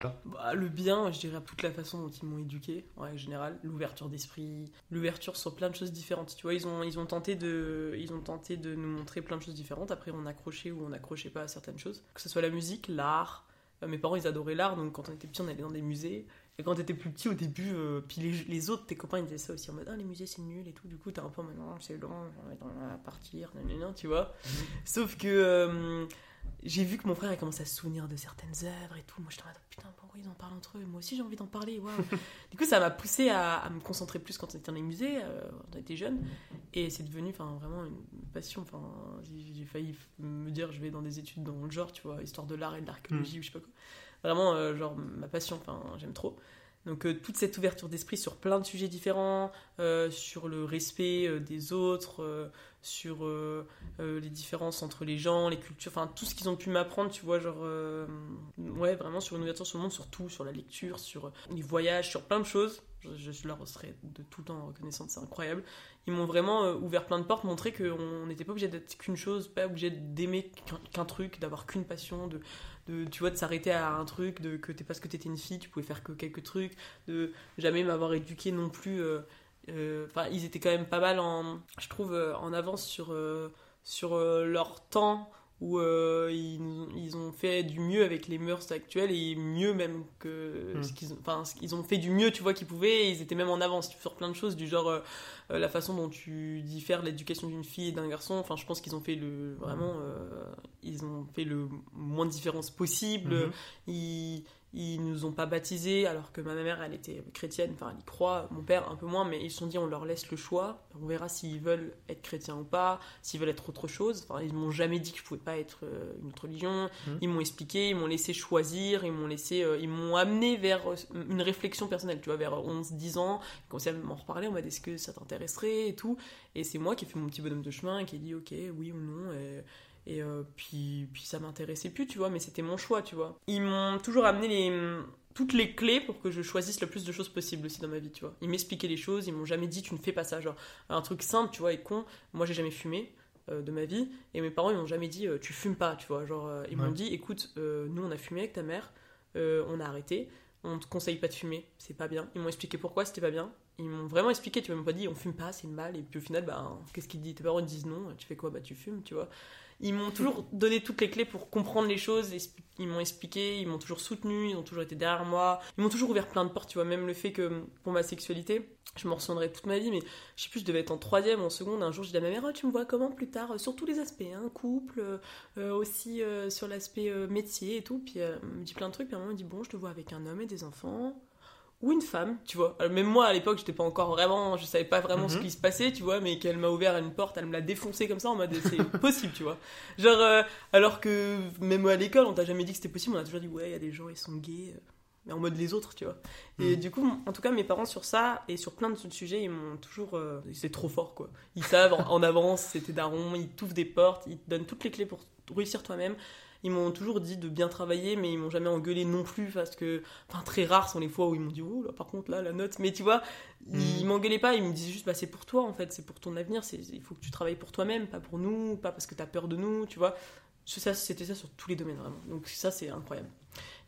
Bah, le bien, je dirais toute la façon dont ils m'ont éduqué, en règle générale, l'ouverture d'esprit, l'ouverture sur plein de choses différentes. Tu vois, ils ont, ils ont tenté de, ils ont tenté de nous montrer plein de choses différentes. Après, on accrochait ou on n'accrochait pas à certaines choses, que ce soit la musique, l'art. Euh, mes parents, ils adoraient l'art, donc quand on était petit, on allait dans des musées. Et quand t'étais plus petit au début, euh, puis les, les autres, tes copains, ils disaient ça aussi en mode Ah, les musées c'est nul et tout. Du coup, t'es un peu maintenant, c'est long, on va partir, nanana, tu vois. Sauf que euh, j'ai vu que mon frère a commencé à se souvenir de certaines œuvres et tout. Moi, j'étais en mode Putain, pourquoi ils en parlent entre eux? Moi aussi, j'ai envie d'en parler, waouh. du coup, ça m'a poussé à, à me concentrer plus quand on était dans les musées, euh, quand on était jeune. Et c'est devenu vraiment une passion. J'ai failli me dire Je vais dans des études dans le genre, tu vois, histoire de l'art et de l'archéologie ou je sais pas quoi vraiment euh, genre ma passion j'aime trop donc euh, toute cette ouverture d'esprit sur plein de sujets différents euh, sur le respect euh, des autres sur les différences entre les gens les cultures enfin tout ce qu'ils ont pu m'apprendre tu vois genre ouais vraiment sur une ouverture sur le monde sur tout sur la lecture sur les voyages sur plein de choses. Je, leur serai de tout le temps reconnaissante c'est incroyable. Ils m'ont vraiment ouvert plein de portes montré qu'on n'était pas obligé d'être qu'une chose pas obligé d'aimer qu'un truc d'avoir qu'une passion de de tu vois de s'arrêter à un truc de que t'es parce que t'étais une fille tu pouvais faire que quelques trucs de jamais m'avoir éduqué non plus euh, euh, enfin ils étaient quand même pas mal en je trouve euh, en avance sur leur temps où euh, ils, ils ont fait du mieux avec les mœurs actuelles et mieux même que Mm. ce qu'ils ont enfin ce qu'ils ont fait du mieux tu vois qu'ils pouvaient et ils étaient même en avance sur plein de choses du genre euh, euh, la façon dont tu diffères l'éducation d'une fille et d'un garçon. Enfin je pense qu'ils ont fait le vraiment euh, ils ont fait le moins de différence possible. Ils, ils nous ont pas baptisés alors que ma mère elle était chrétienne enfin elle y croit mon père un peu moins mais ils se sont dit on leur laisse le choix. On verra s'ils veulent être chrétiens ou pas s'ils veulent être autre chose. Enfin ils m'ont jamais dit que je pouvais pas être euh, une autre religion. Mhm. ils m'ont expliqué ils m'ont laissé choisir ils m'ont laissé euh, ils m'ont amené vers euh, une réflexion personnelle tu vois vers 11 10 ans. Ils commençaient à m'en reparler en mode est-ce que ça t'intéresserait et tout. Et c'est moi qui ai fait mon petit bonhomme de chemin et qui ai dit ok oui ou non et, et euh, puis, puis ça m'intéressait plus, tu vois, mais c'était mon choix, tu vois. Ils m'ont toujours amené les, toutes les clés pour que je choisisse le plus de choses possibles aussi dans ma vie, tu vois. Ils m'expliquaient les choses, ils m'ont jamais dit tu ne fais pas ça, genre un truc simple, tu vois, et con. Moi, j'ai jamais fumé euh, de ma vie, et mes parents ils m'ont jamais dit euh, tu fumes pas, tu vois. Genre, ils m'ont dit écoute, euh, nous on a fumé avec ta mère, euh, on a arrêté, on te conseille pas de fumer, c'est pas bien. Ils m'ont expliqué pourquoi c'était pas bien. Ils m'ont vraiment expliqué, tu m'as même pas dit on fume pas, c'est mal, et puis au final, bah, qu'est-ce qu'ils disent? Tes parents ils disent non, tu fais quoi? Bah tu fumes, tu vois. Ils m'ont toujours donné toutes les clés pour comprendre les choses, ils m'ont expliqué, ils m'ont toujours soutenu, ils ont toujours été derrière moi, ils m'ont toujours ouvert plein de portes, tu vois, même le fait que pour ma sexualité, je m'en retiendrai toute ma vie, mais je sais plus, je devais être en troisième, en seconde, un jour je dis à ma mère, Oh, tu me vois comment plus tard, euh, sur tous les aspects, hein, couple, euh, euh, aussi sur l'aspect métier et tout, puis elle me dit plein de trucs, puis à un moment elle me dit, bon, je te vois avec un homme et des enfants, ou une femme, tu vois. Alors, même moi à l'époque, j'étais pas encore vraiment, je savais pas vraiment ce Mhm. qui se passait, tu vois, mais qu'elle m'a ouvert une porte, elle me l'a défoncé comme ça en mode c'est possible, tu vois. Genre, euh, alors que même à l'école, on t'a jamais dit que c'était possible, on a toujours dit ouais, il y a des gens, ils sont gays, euh, mais en mode les autres, tu vois. Et Mhm. du coup, en tout cas, mes parents sur ça et sur plein de sujets, ils m'ont toujours. euh, c'est trop fort, quoi. Ils savent en, en avance, c'était daron, ils t'ouvrent des portes, ils te donnent toutes les clés pour réussir toi-même. Ils m'ont toujours dit de bien travailler, mais ils m'ont jamais engueulé non plus parce que. Enfin, très rares sont les fois où ils m'ont dit, oh là, par contre, là, la note. Mais tu vois, ils Mhm. m'engueulaient pas, ils me disaient juste, bah, c'est pour toi, en fait, c'est pour ton avenir, il faut que tu travailles pour toi-même, pas pour nous, pas parce que t'as peur de nous, tu vois. Ça, c'était ça sur tous les domaines, vraiment. Donc, ça, c'est incroyable.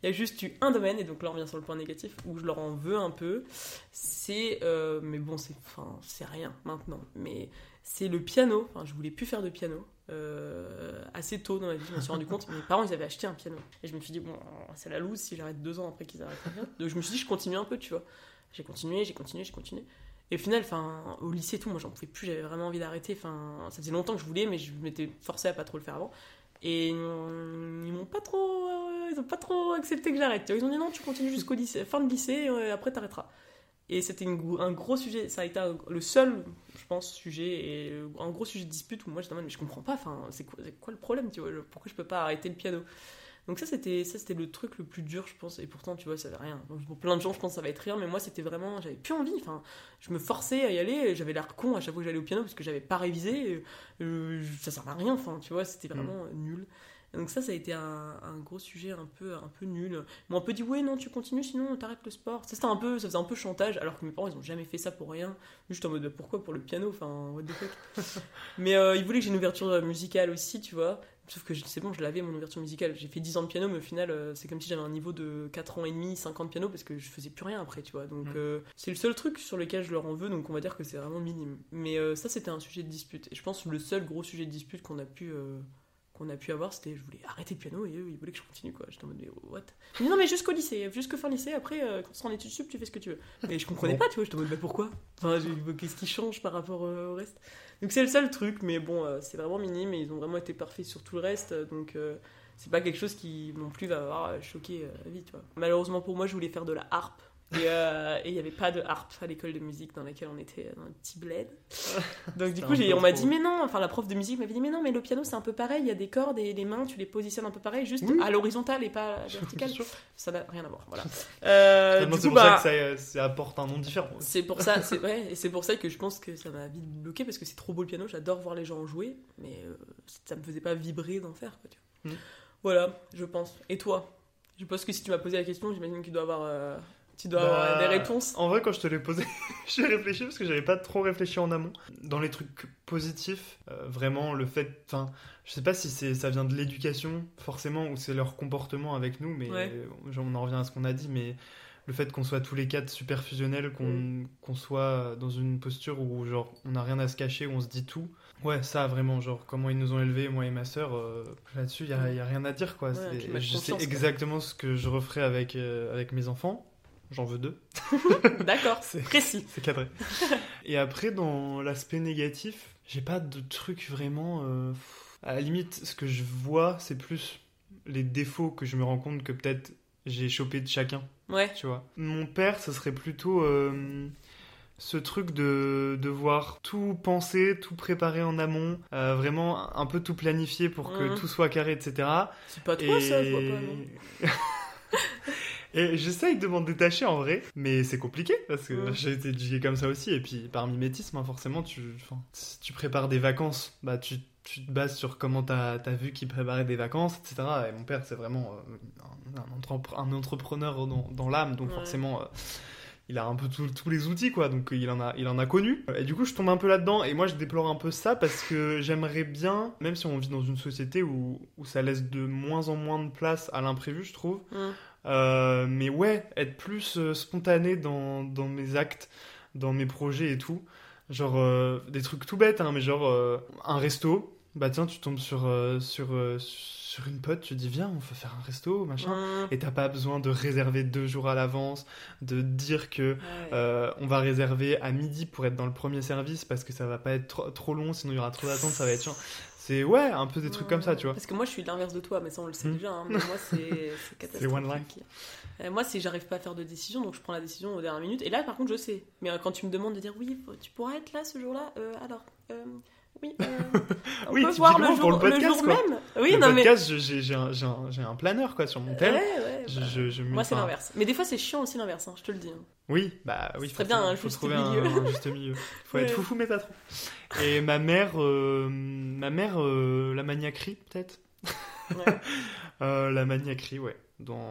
Il y a juste eu un domaine, et donc là on revient sur le point négatif, où je leur en veux un peu. C'est. euh, mais bon, c'est enfin, c'est rien maintenant. Mais c'est le piano. Enfin, je voulais plus faire de piano. Euh, assez tôt dans ma vie, je me suis rendu compte. Mes parents, ils avaient acheté un piano. Et je me suis dit, bon, c'est la loose si j'arrête deux ans après qu'ils arrêtent. rien. Donc je me suis dit, je continue un peu, tu vois. J'ai continué, j'ai continué, j'ai continué. Et au final, au lycée tout, moi j'en pouvais plus, j'avais vraiment envie d'arrêter. Enfin, ça faisait longtemps que je voulais, mais je m'étais forcée à pas trop le faire avant. Et ils m'ont pas trop, euh, ils ont pas trop accepté que j'arrête. Ils ont dit non, tu continues jusqu'au lycée, fin de lycée, et euh, après t'arrêteras. Et c'était un gros sujet, ça a été un- le seul, je pense, sujet, et euh, un gros sujet de dispute où moi j'étais en mode, mais je comprends pas, c'est quoi, le problème, tu vois, pourquoi je peux pas arrêter le piano? Donc ça c'était ça c'était le truc le plus dur, je pense, et pourtant, tu vois, ça avait rien. Pour plein de gens, je pense que ça va être rien, mais moi c'était vraiment, j'avais plus envie, enfin, je me forçais à y aller, j'avais l'air con à chaque fois que j'allais au piano parce que j'avais pas révisé, et, euh, ça servait à rien, enfin, tu vois, c'était vraiment euh, nul. Donc ça, ça a été un, un gros sujet un peu, un peu nul. Ils m'ont un peu dit, ouais, non, tu continues, sinon t'arrêtes le sport. Ça, un peu, ça faisait un peu chantage, alors que mes parents, ils ont jamais fait ça pour rien. Juste en mode, bah, pourquoi pour le piano? Enfin, what the fuck? Mais euh, ils voulaient que j'ai une ouverture musicale aussi, tu vois. Sauf que c'est bon, je l'avais mon ouverture musicale. J'ai fait 10 ans de piano, mais au final, euh, c'est comme si j'avais un niveau de 4 ans et demi, 5 ans de piano, parce que je faisais plus rien après, tu vois. Donc, Mm. euh, c'est le seul truc sur lequel je leur en veux, donc on va dire que c'est vraiment minime. Mais euh, ça, c'était un sujet de dispute. Et je pense que le seul gros sujet de dispute qu'on a pu. euh, qu'on a pu avoir, c'était je voulais arrêter le piano et eux ils voulaient que je continue quoi. J'étais en mode mais what? Dit, Non mais jusqu'au lycée, jusqu'au fin lycée, après euh, quand tu seras en études sup, tu fais ce que tu veux. Mais je comprenais pas, tu vois, j'étais en mode bah pourquoi? Enfin, j'ai- qu'est-ce qui change par rapport euh, au reste? Donc c'est le seul truc, mais bon, euh, c'est vraiment minime et ils ont vraiment été parfaits sur tout le reste, donc c'est pas quelque chose qui non plus va avoir choqué la vie, tu vois. Malheureusement pour moi, je voulais faire de la harpe. Et euh, et il n'y avait pas de harpe à l'école de musique dans laquelle on était euh, dans un petit bled. Donc du coup, on m'a dit mais non, enfin la prof de musique m'avait dit mais non, mais le piano c'est un peu pareil, il y a des cordes et les mains tu les positionnes un peu pareil, juste Oui. à l'horizontale et pas à la verticale. Ça n'a rien à voir, voilà. Euh, c'est coup, pour bah, ça que ça, ça apporte un nom différent. c'est pour ça, c'est vrai, et c'est pour ça que je pense que ça m'a vite bloqué parce que c'est trop beau le piano, j'adore voir les gens en jouer, mais euh, ça me faisait pas vibrer d'en faire, quoi, tu vois. Mm. Voilà, je pense. Et toi? Je pense que si tu m'as posé la question, j'imagine que tu dois avoir, euh, tu dois Bah, avoir des réponses. En vrai, quand je te l'ai posé, j'ai réfléchi parce que j'avais pas trop réfléchi en amont. Dans les trucs positifs, euh, vraiment le fait. Enfin, je sais pas si ça vient de l'éducation forcément ou c'est leur comportement avec nous, mais Ouais. on en revient à ce qu'on a dit, mais le fait qu'on soit tous les quatre super fusionnels, qu'on Mm. qu'on soit dans une posture où genre on n'a rien à se cacher, où on se dit tout. Ouais, ça vraiment, genre comment ils nous ont élevés, moi et ma sœur, euh, là-dessus, il y, a- y a rien à dire quoi. Ouais, je sais quoi. exactement ce que je referais avec, euh, avec mes enfants. J'en veux deux. D'accord, C'est- précis. C'est cadré. Et après, dans l'aspect négatif, j'ai pas de truc vraiment. euh, À la limite, ce que je vois, c'est plus les défauts que je me rends compte que peut-être j'ai chopé de chacun, Ouais. tu vois. Mon père, ce serait plutôt euh, ce truc de devoir tout penser, tout préparer en amont, euh, vraiment un peu tout planifier pour que Mhm. tout soit carré, etc. C'est pas toi ça, je vois pas. non. Et j'essaye de m'en détacher en vrai, mais c'est compliqué parce que j'ai été éduqué comme ça aussi. Et puis par mimétisme, hein, forcément, tu, si tu prépares des vacances, bah tu, tu te bases sur comment t'as as vu qu'il préparait des vacances, etc. Et mon père, c'est vraiment euh, un, un entrepre- un entrepreneur dans, dans l'âme, donc Ouais. forcément. euh, il a un peu tous les outils, quoi, donc il en, a, il en a connu. Et du coup, je tombe un peu là-dedans, et moi, je déplore un peu ça parce que j'aimerais bien, même si on vit dans une société où, où ça laisse de moins en moins de place à l'imprévu, je trouve. Euh, mais ouais, être plus euh, spontané dans, dans mes actes, dans mes projets et tout. Genre euh, des trucs tout bêtes, hein, mais genre un resto. Bah tiens, tu tombes sur, sur, sur une pote, tu dis viens, on va faire un resto, machin. Et t'as pas besoin de réserver deux jours à l'avance, de dire que Ouais. on va réserver à midi pour être dans le premier service parce que ça va pas être trop, trop long, sinon il y aura trop d'attente, ça va être chiant. C'est ouais, un peu des trucs comme ça, tu vois. Parce que moi, je suis l'inverse de toi, mais ça, on le sait Hmm. déjà. hein, mais moi, c'est c'est catastrophique. Euh, moi, c'est j'arrive pas à faire de décision, donc je prends la décision aux dernières minutes. Et là, par contre, je sais. Mais euh, quand tu me demandes de dire oui, tu pourras être là ce jour-là, euh, alors. Oui, euh, on Oui, peut voir le jour, pour le podcast, jour quoi. même. Oui, le non, mais. podcast, je- j'ai un, un- un planeur quoi sur mon tel. Ouais, ouais, bah, je- je Moi, c'est l'inverse. Mais des fois, c'est chiant aussi l'inverse, hein, je te le dis. hein. Oui, bah oui. Forcément, bien un faut juste trouver milieu. Un, juste milieu. Faut être Ouais. foufou mais pas trop. Et ma mère, euh, ma mère, euh, la maniaquerie peut-être. Euh, la maniaquerie, ouais. Dans...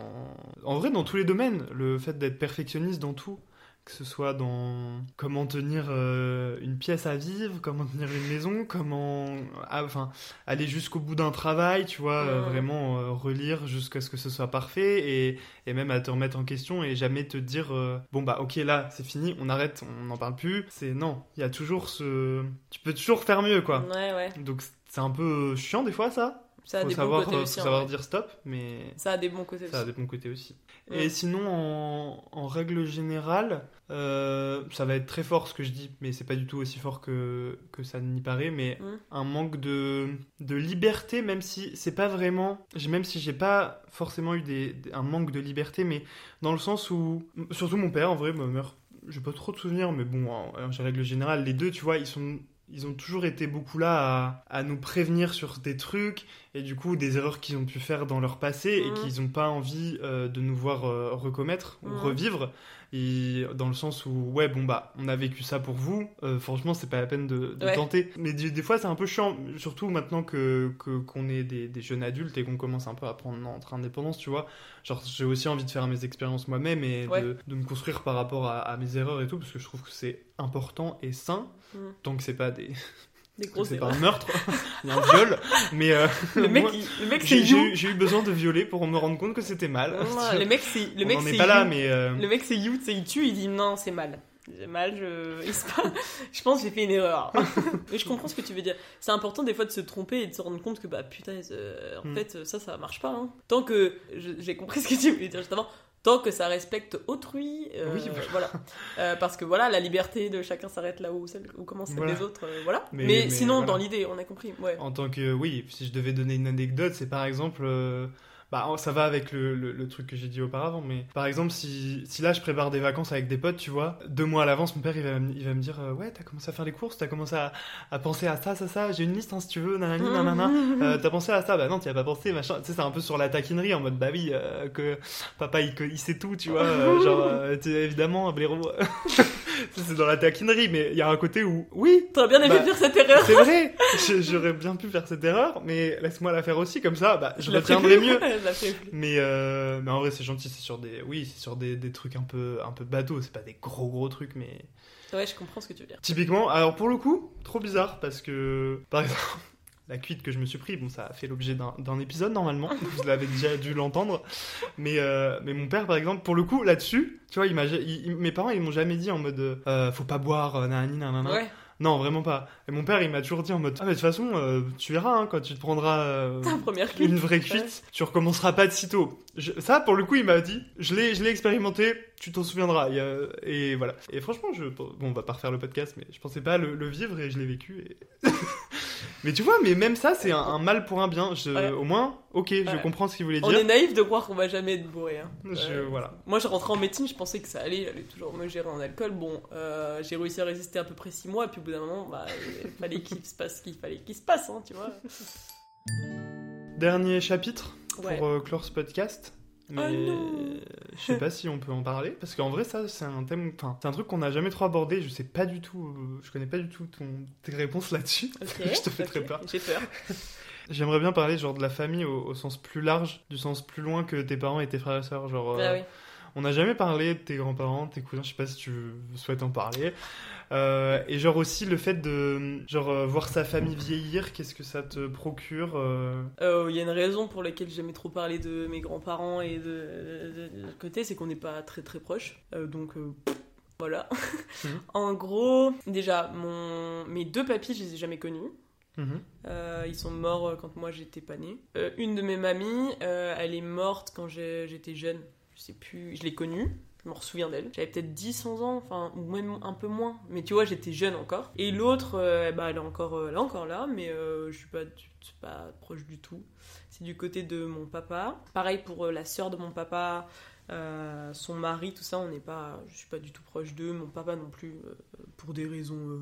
En vrai, dans tous les domaines, le fait d'être perfectionniste dans tout, que ce soit dans comment tenir euh, une pièce à vivre, comment tenir une maison, comment ah, enfin, aller jusqu'au bout d'un travail, tu vois, euh, Ouais. vraiment euh, relire jusqu'à ce que ce soit parfait et, et même à te remettre en question et jamais te dire bon bah ok là c'est fini, on arrête, on n'en parle plus. C'est non, il y a toujours ce... Tu peux toujours faire mieux quoi. Ouais, ouais. Donc c'est un peu chiant des fois ça, Ça a faut des savoir, bons côtés euh, aussi. faut savoir dire stop, mais Ça a des bons côtés ça a aussi. des bons côtés aussi. Et sinon, en, en règle générale, euh, ça va être très fort ce que je dis, mais c'est pas du tout aussi fort que, que ça n'y paraît, mais Mm. un manque de, de liberté, même si c'est pas vraiment, même si j'ai pas forcément eu des, un manque de liberté, mais dans le sens où, surtout mon père, en vrai, ma mère, j'ai pas trop de souvenirs, mais bon, en, en règle générale, les deux, tu vois, ils sont ils ont toujours été beaucoup là à, à nous prévenir sur des trucs et du coup des erreurs qu'ils ont pu faire dans leur passé et Mhm. qu'ils n'ont pas envie euh, de nous voir euh, recommettre ou Mhm. revivre. Et dans le sens où, ouais, bon, bah, on a vécu ça pour vous, euh, franchement, c'est pas la peine de, de Ouais. tenter. Mais des, des fois, c'est un peu chiant, surtout maintenant que qu'on est des, des jeunes adultes et qu'on commence un peu à prendre notre indépendance, tu vois. Genre, j'ai aussi envie de faire mes expériences moi-même et Ouais. de, de me construire par rapport à, à mes erreurs et tout, parce que je trouve que c'est important et sain, Mm. tant que c'est pas des. Des grosses c'est pas un meurtre, il y a un viol, mais. euh, Le mec, moi, il- le mec c'est j'ai j'ai you. eu, j'ai eu besoin de violer pour me rendre compte que c'était mal. Le mec c'est le mec c'est est pas là, mais. euh, Le mec c'est you, tu sais, il tue, il dit non, c'est mal. C'est mal, je... je pense que j'ai fait une erreur. Mais je comprends ce que tu veux dire. C'est important des fois de se tromper et de se rendre compte que bah putain, euh, en Mm. fait ça, ça marche pas. hein. Tant que j'ai compris ce que tu voulais dire juste avant. Tant que ça respecte autrui, euh, Oui, voilà. Euh, parce que voilà, la liberté de chacun s'arrête là où, celle, où commence celle Voilà. des autres, euh, voilà. Mais- Mais, mais sinon, voilà. dans l'idée, on a compris. Ouais. En tant que. Oui, si je devais donner une anecdote, c'est par exemple. Bah, ça va avec le, le- le truc que j'ai dit auparavant, mais par exemple, si, si là je prépare des vacances avec des potes, tu vois, deux mois à l'avance, mon père il va, me- il va me dire euh, Ouais, t'as commencé à faire les courses, t'as commencé à, à penser à ça, ça, ça, j'ai une liste hein, si tu veux, nanani, nanana. Euh, t'as pensé à ça? Bah non, t'y as pas pensé, machin. Tu sais, c'est un peu sur la taquinerie en mode Bah oui, euh, que papa il, il sait tout, tu vois. genre, euh, évidemment, blaireau. C'est dans la taquinerie, mais il y a un côté où, oui, T'aurais bien aimé Bah, faire cette erreur. c'est vrai, je- j'aurais bien pu faire cette erreur, mais laisse-moi la faire aussi, comme ça, bah, je l'ai retiendrai mieux. Je. Mais, euh, mais en vrai, c'est gentil, c'est sur des, oui, c'est sur des, des trucs un peu, un peu bateaux, c'est pas des gros gros trucs, mais Ouais, je comprends ce que tu veux dire. typiquement, alors pour le coup, trop bizarre parce que, par exemple, la cuite que je me suis pris, bon, ça a fait l'objet d'un épisode normalement, vous l'avez déjà dû l'entendre, mais, euh, mais mon père, par exemple, pour le coup, là-dessus, tu vois, il mes parents, ils m'ont jamais dit en mode, euh, faut pas boire, euh, nanani, nanana. Ouais. Non, vraiment pas. Et mon père, il m'a toujours dit en mode Ah, mais de toute façon, euh, tu verras, hein, quand tu te prendras euh, Ta première cuite. une vraie cuite, tu recommenceras pas de sitôt. Je- ça, pour le coup, il m'a dit Je l'ai expérimenté, tu t'en souviendras. Et voilà. Et franchement, je, bon, on va pas refaire le podcast, mais je pensais pas le, le vivre et je l'ai vécu. et- mais tu vois, mais même ça, c'est un, un mal pour un bien. Je- Ouais. Au moins, ok, je Ouais. comprends ce qu'il voulait On dire. est naïf de croire qu'on va jamais être bourré. Hein. Je- Euh, voilà. Moi, je rentrais en médecine, je pensais que ça allait, j'allais toujours me gérer en alcool. Bon, euh, j'ai réussi à résister à peu près 6 mois, et puis au bout d'un moment, bah, il fallait qu'il se passe ce qu'il fallait qu'il se passe, hein, tu vois. Dernier chapitre Ouais. pour euh, clore ce podcast. Mais Oh non. je sais pas si on peut en parler parce qu'en vrai ça c'est un thème, enfin c'est un truc qu'on n'a jamais trop abordé. Je sais pas du tout, euh, je connais pas du tout ton, tes réponses là-dessus. Je te fais très peur. J'ai peur. J'aimerais bien parler genre de la famille au, au sens plus large, du sens plus loin que tes parents et tes frères et sœurs. Genre, euh, Ah oui. On n'a jamais parlé de tes grands-parents, tes cousins. Je sais pas si tu souhaites en parler. Euh, et genre aussi le fait de genre euh, voir sa famille vieillir, qu'est-ce que ça te procure euh, Euh, Il y a une raison pour laquelle j'ai jamais trop parlé de mes grands-parents et de, de, de leur côté, c'est qu'on n'est pas très très proches. Donc voilà. Mhm. en gros, déjà, mon... mes deux papis, je les ai jamais connus. Euh, ils sont morts quand moi j'étais pas née. Euh, une de mes mamies, euh, elle est morte quand j'étais jeune. Je sais plus, je l'ai connue. Je me souviens d'elle. J'avais peut-être 10, 11 ans, enfin, ou même un peu moins. Mais tu vois, j'étais jeune encore. Et l'autre, bah, elle, est encore, euh, encore là, mais euh, je suis pas, je suis pas proche du tout. C'est du côté de mon papa. Pareil pour la sœur de mon papa, euh, son mari, tout ça, on n'est pas, je suis pas du tout proche d'eux. Mon papa non plus, euh, pour des raisons euh,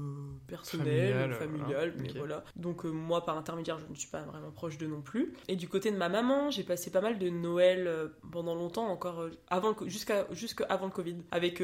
personnelles, Familiales, mais voilà. Donc moi, par intermédiaire, je ne suis pas vraiment proche d'eux non plus. Et du côté de ma maman, j'ai passé pas mal de Noël pendant longtemps, encore avant jusqu'à jusqu'à avant le Covid, avec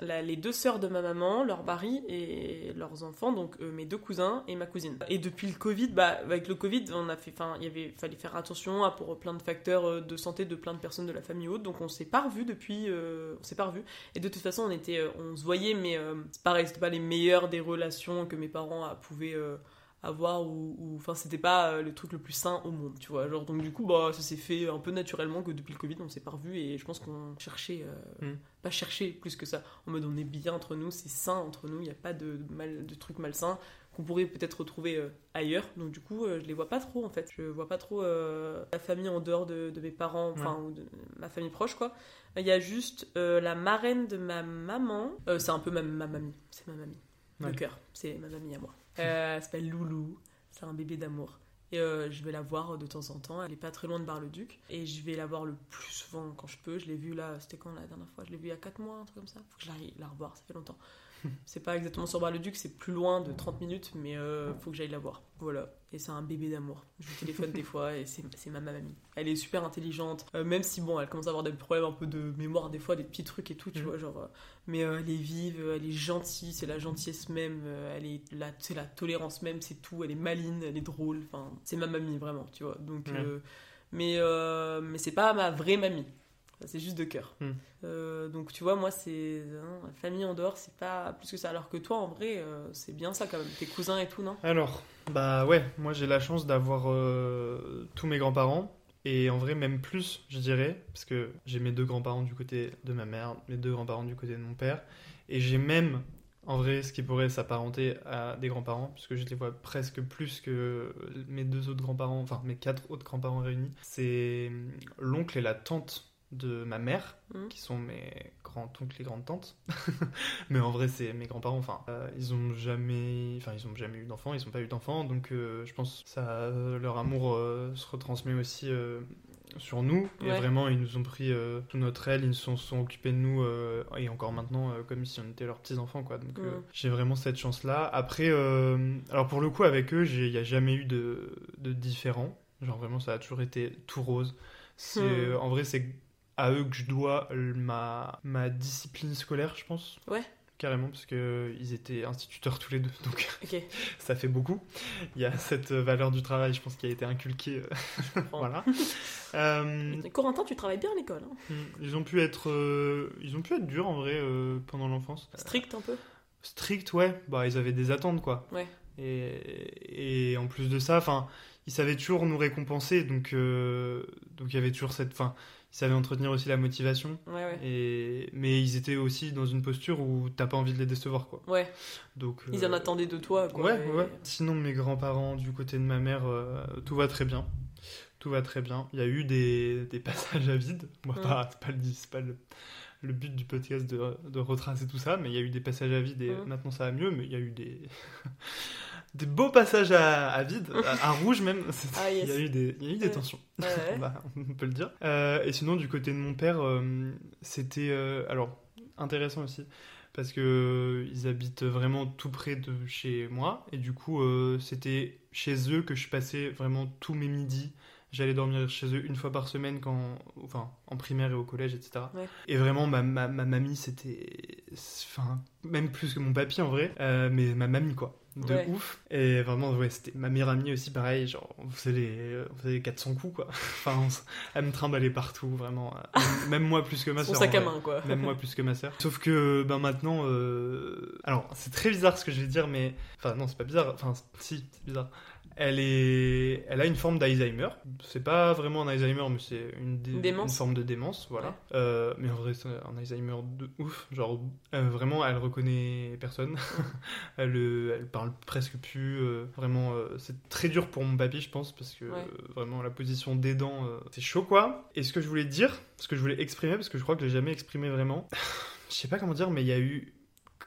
la- les deux sœurs de ma maman, leur mari et leurs enfants, donc mes deux cousins et ma cousine. Et depuis le Covid, bah avec le Covid, on a fait, enfin, il y avait, fallait faire attention à pour plein de facteurs de santé de plein de personnes de la famille haute, donc on s'est pas revu depuis, euh, on s'est pas revu. Et de toute façon, on était, euh, on se voyait, mais euh, c'est pareil, c'était pas les meilleures des relations que mes parents pouvaient euh, avoir ou enfin c'était pas le truc le plus sain au monde tu vois genre donc du coup bah ça s'est fait un peu naturellement que depuis le covid on s'est pas revu et je pense qu'on cherchait euh, Mm. pas chercher plus que ça en mode on est bien entre nous c'est sain entre nous il n'y a pas de mal de trucs malsains qu'on pourrait peut-être retrouver euh, ailleurs donc du coup euh, je les vois pas trop en fait je vois pas trop euh, la famille en dehors de, de mes parents enfin ou de ma famille proche quoi il y a juste euh, la marraine de ma maman Euh, c'est un peu ma, ma mamie c'est ma mamie Ouais. de cœur c'est ma mamie à moi euh, elle s'appelle Loulou, c'est un bébé d'amour. Et euh, je vais la voir de temps en temps, elle est pas très loin de Bar-le-Duc. Et je vais la voir le plus souvent quand je peux. Je l'ai vue là, c'était quand la dernière fois? Je l'ai vue il y a 4 mois, un truc comme ça. Faut que je l'aille la revoir, ça fait longtemps. c'est pas exactement sur Bar-le-Duc, c'est plus loin de 30 minutes, mais euh, faut que j'aille la voir. Voilà. Et c'est un bébé d'amour. Je lui téléphone des fois et c'est ma mamie. Elle est super intelligente, euh, même si bon, elle commence à avoir des problèmes un peu de mémoire, des fois, des petits trucs et tout, tu Mhm. vois. Genre, euh, mais euh, elle est vive, elle est gentille, c'est la gentillesse même, elle est la, c'est la tolérance même, c'est tout. Elle est maline, elle est drôle. Enfin, c'est ma mamie vraiment, tu vois. Donc, mais mais c'est pas ma vraie mamie. C'est juste de cœur. Mhm. Euh, donc tu vois, moi, c'est hein, la famille en dehors, c'est pas plus que ça. Alors que toi, en vrai, euh, c'est bien ça quand même. Tes cousins et tout, non? Alors, bah ouais, moi j'ai la chance d'avoir euh, tous mes grands-parents. Et en vrai, même plus, je dirais, parce que j'ai mes deux grands-parents du côté de ma mère, mes deux grands-parents du côté de mon père. Et j'ai même, en vrai, ce qui pourrait s'apparenter à des grands-parents, puisque je les vois presque plus que mes deux autres grands-parents, enfin mes quatre autres grands-parents réunis. C'est l'oncle et la tante de ma mère, Mhm. qui sont mes grands-oncles et grandes-tantes. Mais en vrai, c'est mes grands-parents. Enfin, euh, ils ont jamais, enfin, ils ont jamais eu d'enfants. Ils n'ont pas eu d'enfants, donc euh, je pense que ça, leur amour euh, se retransmet aussi sur nous. Et vraiment, ils nous ont pris sous notre aile. Ils se sont, sont occupés de nous et encore maintenant, comme si on était leurs petits enfants, quoi. Donc, j'ai vraiment cette chance-là. Après, alors pour le coup, avec eux, il n'y a jamais eu de, de différent. Genre vraiment, ça a toujours été tout rose. C'est, Hmm. En vrai, c'est à eux que je dois ma, ma discipline scolaire, je pense. Ouais. Carrément, parce qu'ils étaient instituteurs tous les deux, donc ça fait beaucoup. Il y a cette valeur du travail, je pense, qui a été inculquée. euh, voilà. Euh, Corentin, tu travailles bien à l'école. hein ils ont pu être, euh, ils ont pu être durs en vrai euh, pendant l'enfance. Strict un peu. Strict, ouais. Bah, ils avaient des attentes, quoi. Ouais. Et, et en plus de ça, enfin, ils savaient toujours nous récompenser, donc donc il y avait toujours cette, fin, ils savaient entretenir aussi la motivation. Ouais, ouais. Et mais ils étaient aussi dans une posture où t'as pas envie de les décevoir, quoi. Ouais, Donc ils en euh, attendaient de toi. Quoi, Ouais, et- ouais. Sinon, mes grands-parents, du côté de ma mère, euh, tout va très bien. Tout va très bien. Il y a eu des, des passages à vide. Moi, Mm. pas, c'est pas, le, c'est pas le, le but du podcast de, de retracer tout ça, mais il y a eu des passages à vide et Mm. maintenant ça va mieux, mais il y a eu des, des beaux passages à, à vide, à, à rouge même. Ah, yes. Il y a eu des, il y a eu des tensions. Ouais, ouais. Bah, on peut le dire. Euh, et sinon, du côté de mon père, euh, c'était euh, alors intéressant aussi parce que ils habitent vraiment tout près de chez moi et du coup, c'était chez eux que je passais vraiment tous mes midis. J'allais dormir chez eux une fois par semaine quand, enfin, en primaire et au collège, etc. Ouais. Et vraiment, ma, ma, ma mamie, c'était, enfin, même plus que mon papy en vrai, euh, mais ma mamie quoi, de Ouais. ouf. Et vraiment, ouais, c'était ma meilleure amie aussi, pareil, genre, on faisait les, on faisait les 400 coups quoi. enfin, on s- elle me trimballait partout, vraiment. euh, Même, même moi plus que ma Son soeur. sac à main, quoi. Même moi plus que ma sœur. Sauf que ben maintenant, euh, alors c'est très bizarre ce que je vais dire, mais enfin non c'est pas bizarre. Enfin si c'est bizarre. Elle est, elle a une forme d'Alzheimer. C'est pas vraiment un Alzheimer, mais c'est une, dé- forme de démence, voilà. Ouais. Euh, mais en vrai c'est un Alzheimer de ouf. Genre euh, vraiment, elle reconnaît personne. elle, euh, elle parle presque plus. euh, vraiment, c'est très dur pour mon papy, je pense, parce que Ouais. vraiment la position d'aidant, euh, c'est chaud quoi. Et ce que je voulais dire, ce que je voulais exprimer, parce que je crois que je l'ai jamais exprimé vraiment, je sais pas comment dire, mais il y a eu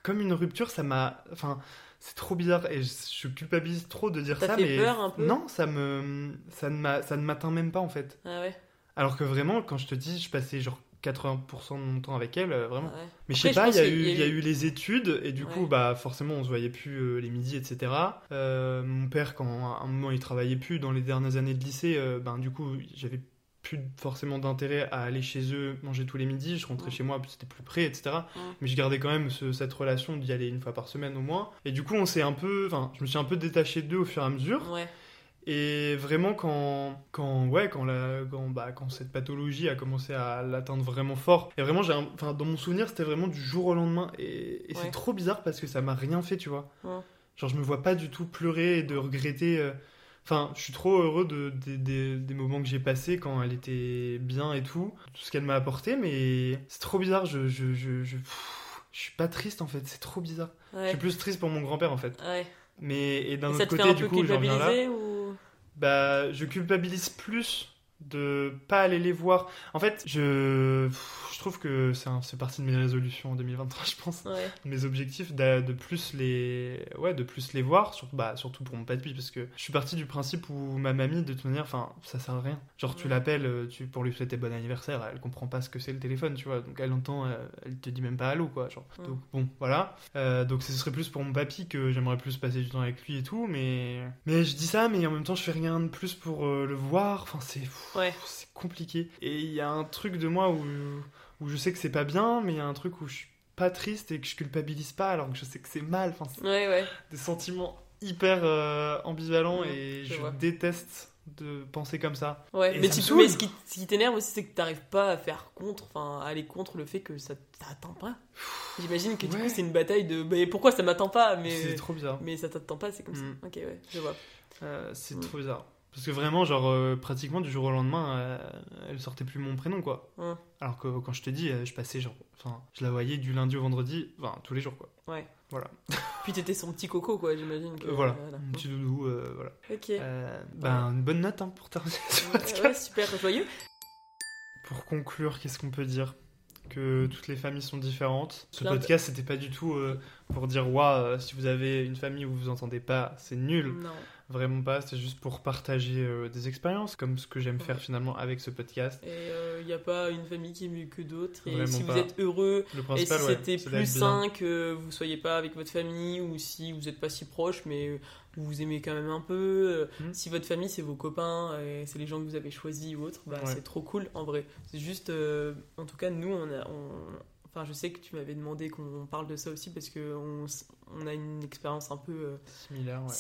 comme une rupture, ça m'a. Enfin, c'est trop bizarre et je, je culpabilise trop de dire ça, fait mais. peur un peu Non, ça me. Ça ne m'a- ça ne m'atteint même pas en fait. Ah ouais. Alors que vraiment, quand je te dis, je passais genre 80% de mon temps avec elle, euh, vraiment. ouais. Mais je sais pas, il y, a eu, y a y a eu- eu les études, et du Ouais. coup, bah forcément, on se voyait plus euh, les midis, etc. Euh, mon père, quand à un moment il travaillait plus dans les dernières années de lycée, euh, ben du coup, j'avais plus forcément d'intérêt à aller chez eux manger tous les midis. Je rentrais chez moi, puis c'était plus près, etc. Mais je gardais quand même ce- cette relation d'y aller une fois par semaine au moins. Et du coup, on s'est un peu, enfin, je me suis un peu détaché d'eux au fur et à mesure. Ouais. Et vraiment, quand, quand, ouais, quand, la, quand, bah, quand cette pathologie a commencé à l'atteindre vraiment fort, et vraiment, j'ai un- enfin, dans mon souvenir, c'était vraiment du jour au lendemain. Et, et Ouais. c'est trop bizarre parce que ça m'a rien fait, tu vois. Ouais. Genre, je me vois pas du tout pleurer et de regretter. euh, Enfin, je suis trop heureux de, des- des- des moments que j'ai passés quand elle était bien et tout, tout ce qu'elle m'a apporté, mais c'est trop bizarre. Je, je, je, je, pff, je suis pas triste en fait, c'est trop bizarre. Je Ouais. suis plus triste pour mon grand-père en fait. Ouais. Mais et d'un autre côté, un du peu coup, j'en viens là. ou? Bah, je culpabilise plus de pas aller les voir. En fait, je, je trouve que c'est partie de mes résolutions en 2023, je pense. Ouais. Mes objectifs d'a- de plus les, ouais, de plus les voir, sur- bah, surtout pour mon papy, parce que je suis parti du principe où ma mamie, de toute manière, enfin, ça sert à rien. Genre, tu l'appelles, euh, tu, pour lui souhaiter bon anniversaire, elle comprend pas ce que c'est le téléphone, tu vois. Donc, elle entend, euh, elle te dit même pas allô, quoi. Genre. Donc, bon, voilà. Euh, donc, ce serait plus pour mon papy que j'aimerais plus passer du temps avec lui et tout, mais, mais je dis ça, mais en même temps, je fais rien de plus pour euh, le voir. Enfin, c'est, Ouais. c'est compliqué. Et il y a un truc de moi où, où je sais que c'est pas bien, mais il y a un truc où je suis pas triste et que je culpabilise pas alors que je sais que c'est mal. Enfin, c'est Ouais, ouais. des sentiments hyper euh, ambivalents et je vois. déteste de penser comme ça. Ouais, Et mais, ça tu, mais ce qui, ce qui t'énerve aussi, c'est que t'arrives pas à faire contre, enfin, à aller contre le fait que ça t'atteint pas. J'imagine que du Ouais. coup, c'est une bataille de. Mais pourquoi ça m'atteint pas mais... C'est trop bizarre. mais ça t'attend pas, c'est comme Mm. ça. Ok, ouais, je vois. Euh, c'est Mm. trop bizarre. Parce que vraiment, genre, euh, pratiquement du jour au lendemain, euh, elle sortait plus mon prénom, quoi. Alors que quand je te dis, euh, je passais genre. Enfin, je la voyais du lundi au vendredi, enfin, tous les jours, quoi. Ouais. Voilà. Puis t'étais son petit coco, quoi, j'imagine. que- Euh, voilà. voilà. Mon petit doudou, voilà. Ok. Ben, une bonne note hein, pour terminer ce podcast. ouais, super joyeux. Pour conclure, qu'est-ce qu'on peut dire? Que toutes les familles sont différentes. Ce podcast, c'était pas du tout pour dire euh, si vous avez une famille où vous vous entendez pas, c'est nul. Non. Vraiment pas, c'est juste pour partager euh, des expériences, comme ce que j'aime faire finalement avec ce podcast. Et il n'y a pas une famille qui est mieux que d'autres. Et Vraiment si vous êtes heureux, et si ouais, c'était plus sain que vous soyez pas avec votre famille, ou si vous n'êtes pas si proche, mais vous vous aimez quand même un peu, euh, Mhm. si votre famille c'est vos copains, et c'est les gens que vous avez choisis ou autres, bah, Ouais. c'est trop cool en vrai. C'est juste, euh, en tout cas, nous, on a. on- Enfin, je sais que tu m'avais demandé qu'on parle de ça aussi parce qu'on on a une expérience un peu euh, Similaire, euh,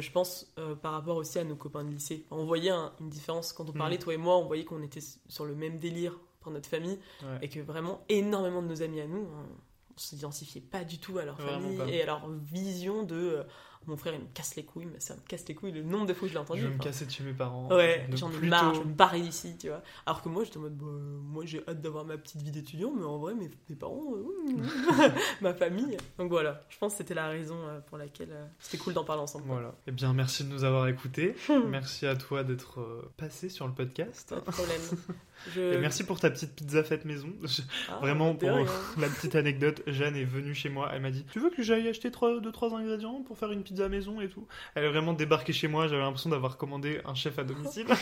je pense, euh, par rapport aussi à nos copains de lycée. On voyait un- une différence quand on parlait, Mm. toi et moi, on voyait qu'on était sur le même délire pour notre famille Ouais. et que vraiment énormément de nos amis à nous, hein, on s'identifiait pas du tout à leur famille et à leur vision de euh, mon frère il me casse les couilles, ma soeur me casse les couilles, le nombre de fois que je l'ai entendu. Je vais me casser de chez mes parents. Ouais, j'en ai marre, je vais me barrer d'ici, tu vois. Alors que moi, j'étais en mode, bah, moi j'ai hâte d'avoir ma petite vie d'étudiant, mais en vrai, mes, mes parents, euh, ma famille. Donc voilà, je pense que c'était la raison euh, pour laquelle euh, c'était cool d'en parler ensemble. Voilà. Eh bien, merci de nous avoir écoutés. merci à toi d'être euh, passé sur le podcast. Pas de problème. Je... Et merci pour ta petite pizza faite maison. Je- Ah, Vraiment, pour la petite anecdote, Jeanne est venue chez moi. Elle m'a dit Tu veux que j'aille acheter 2 trois ingrédients pour faire une pizza maison et tout Elle est vraiment débarqué chez moi. J'avais l'impression d'avoir commandé un chef à domicile.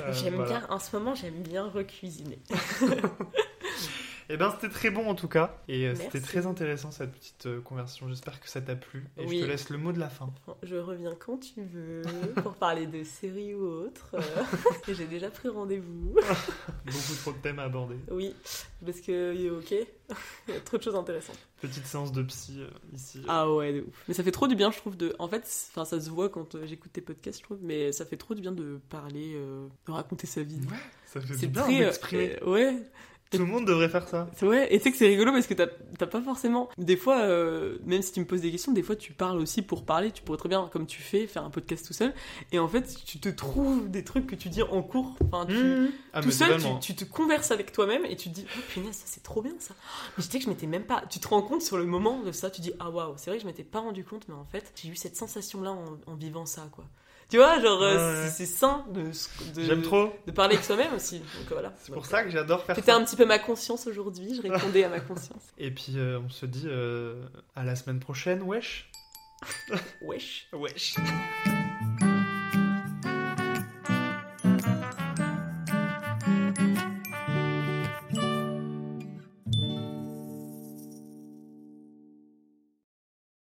Euh, J'aime voilà. bien, en ce moment, j'aime bien recuisiner. Eh ben, c'était très bon en tout cas. Et euh, c'était très intéressant cette petite euh, conversation. J'espère que ça t'a plu. Et Oui. je te laisse le mot de la fin. Je reviens quand tu veux pour parler de séries ou autre. euh, J'ai déjà pris rendez-vous. Beaucoup trop de thèmes à aborder. Oui, parce que, ok, il y a trop de choses intéressantes. Petite séance de psy euh, ici. Ah ouais, de ouf. Mais ça fait trop du bien, je trouve, de... En fait, ça se voit quand euh, j'écoute tes podcasts, je trouve, mais ça fait trop du bien de parler, euh, de raconter sa vie. Ça fait du C'est bien euh, d'exprimer. euh, ouais, Tout le monde devrait faire ça. C'est- Ouais, et tu sais que c'est rigolo parce que t'as pas forcément. Des fois, euh, même si tu me poses des questions, des fois tu parles aussi pour parler. Tu pourrais très bien, comme tu fais, faire un podcast tout seul. Et en fait, tu te trouves des trucs que tu dis en cours. Enfin, tu, Mmh. Ah, tout seul, tu, tu te converses avec toi-même et tu te dis, oh punaise, ça c'est trop bien ça. Mais je sais que je m'étais même pas. Tu te rends compte sur le moment de ça, tu dis, ah waouh, c'est vrai que je m'étais pas rendu compte, mais en fait, j'ai eu cette sensation-là en, en vivant ça, quoi. Tu vois, genre, euh, Ouais, c'est sain de, de, J'aime trop. de parler avec soi-même aussi. Donc voilà. C'est pour ça que j'adore faire C'était ça. un petit peu ma conscience aujourd'hui, je répondais à ma conscience. Et puis euh, on se dit euh, à la semaine prochaine, wesh. Wesh. Wesh.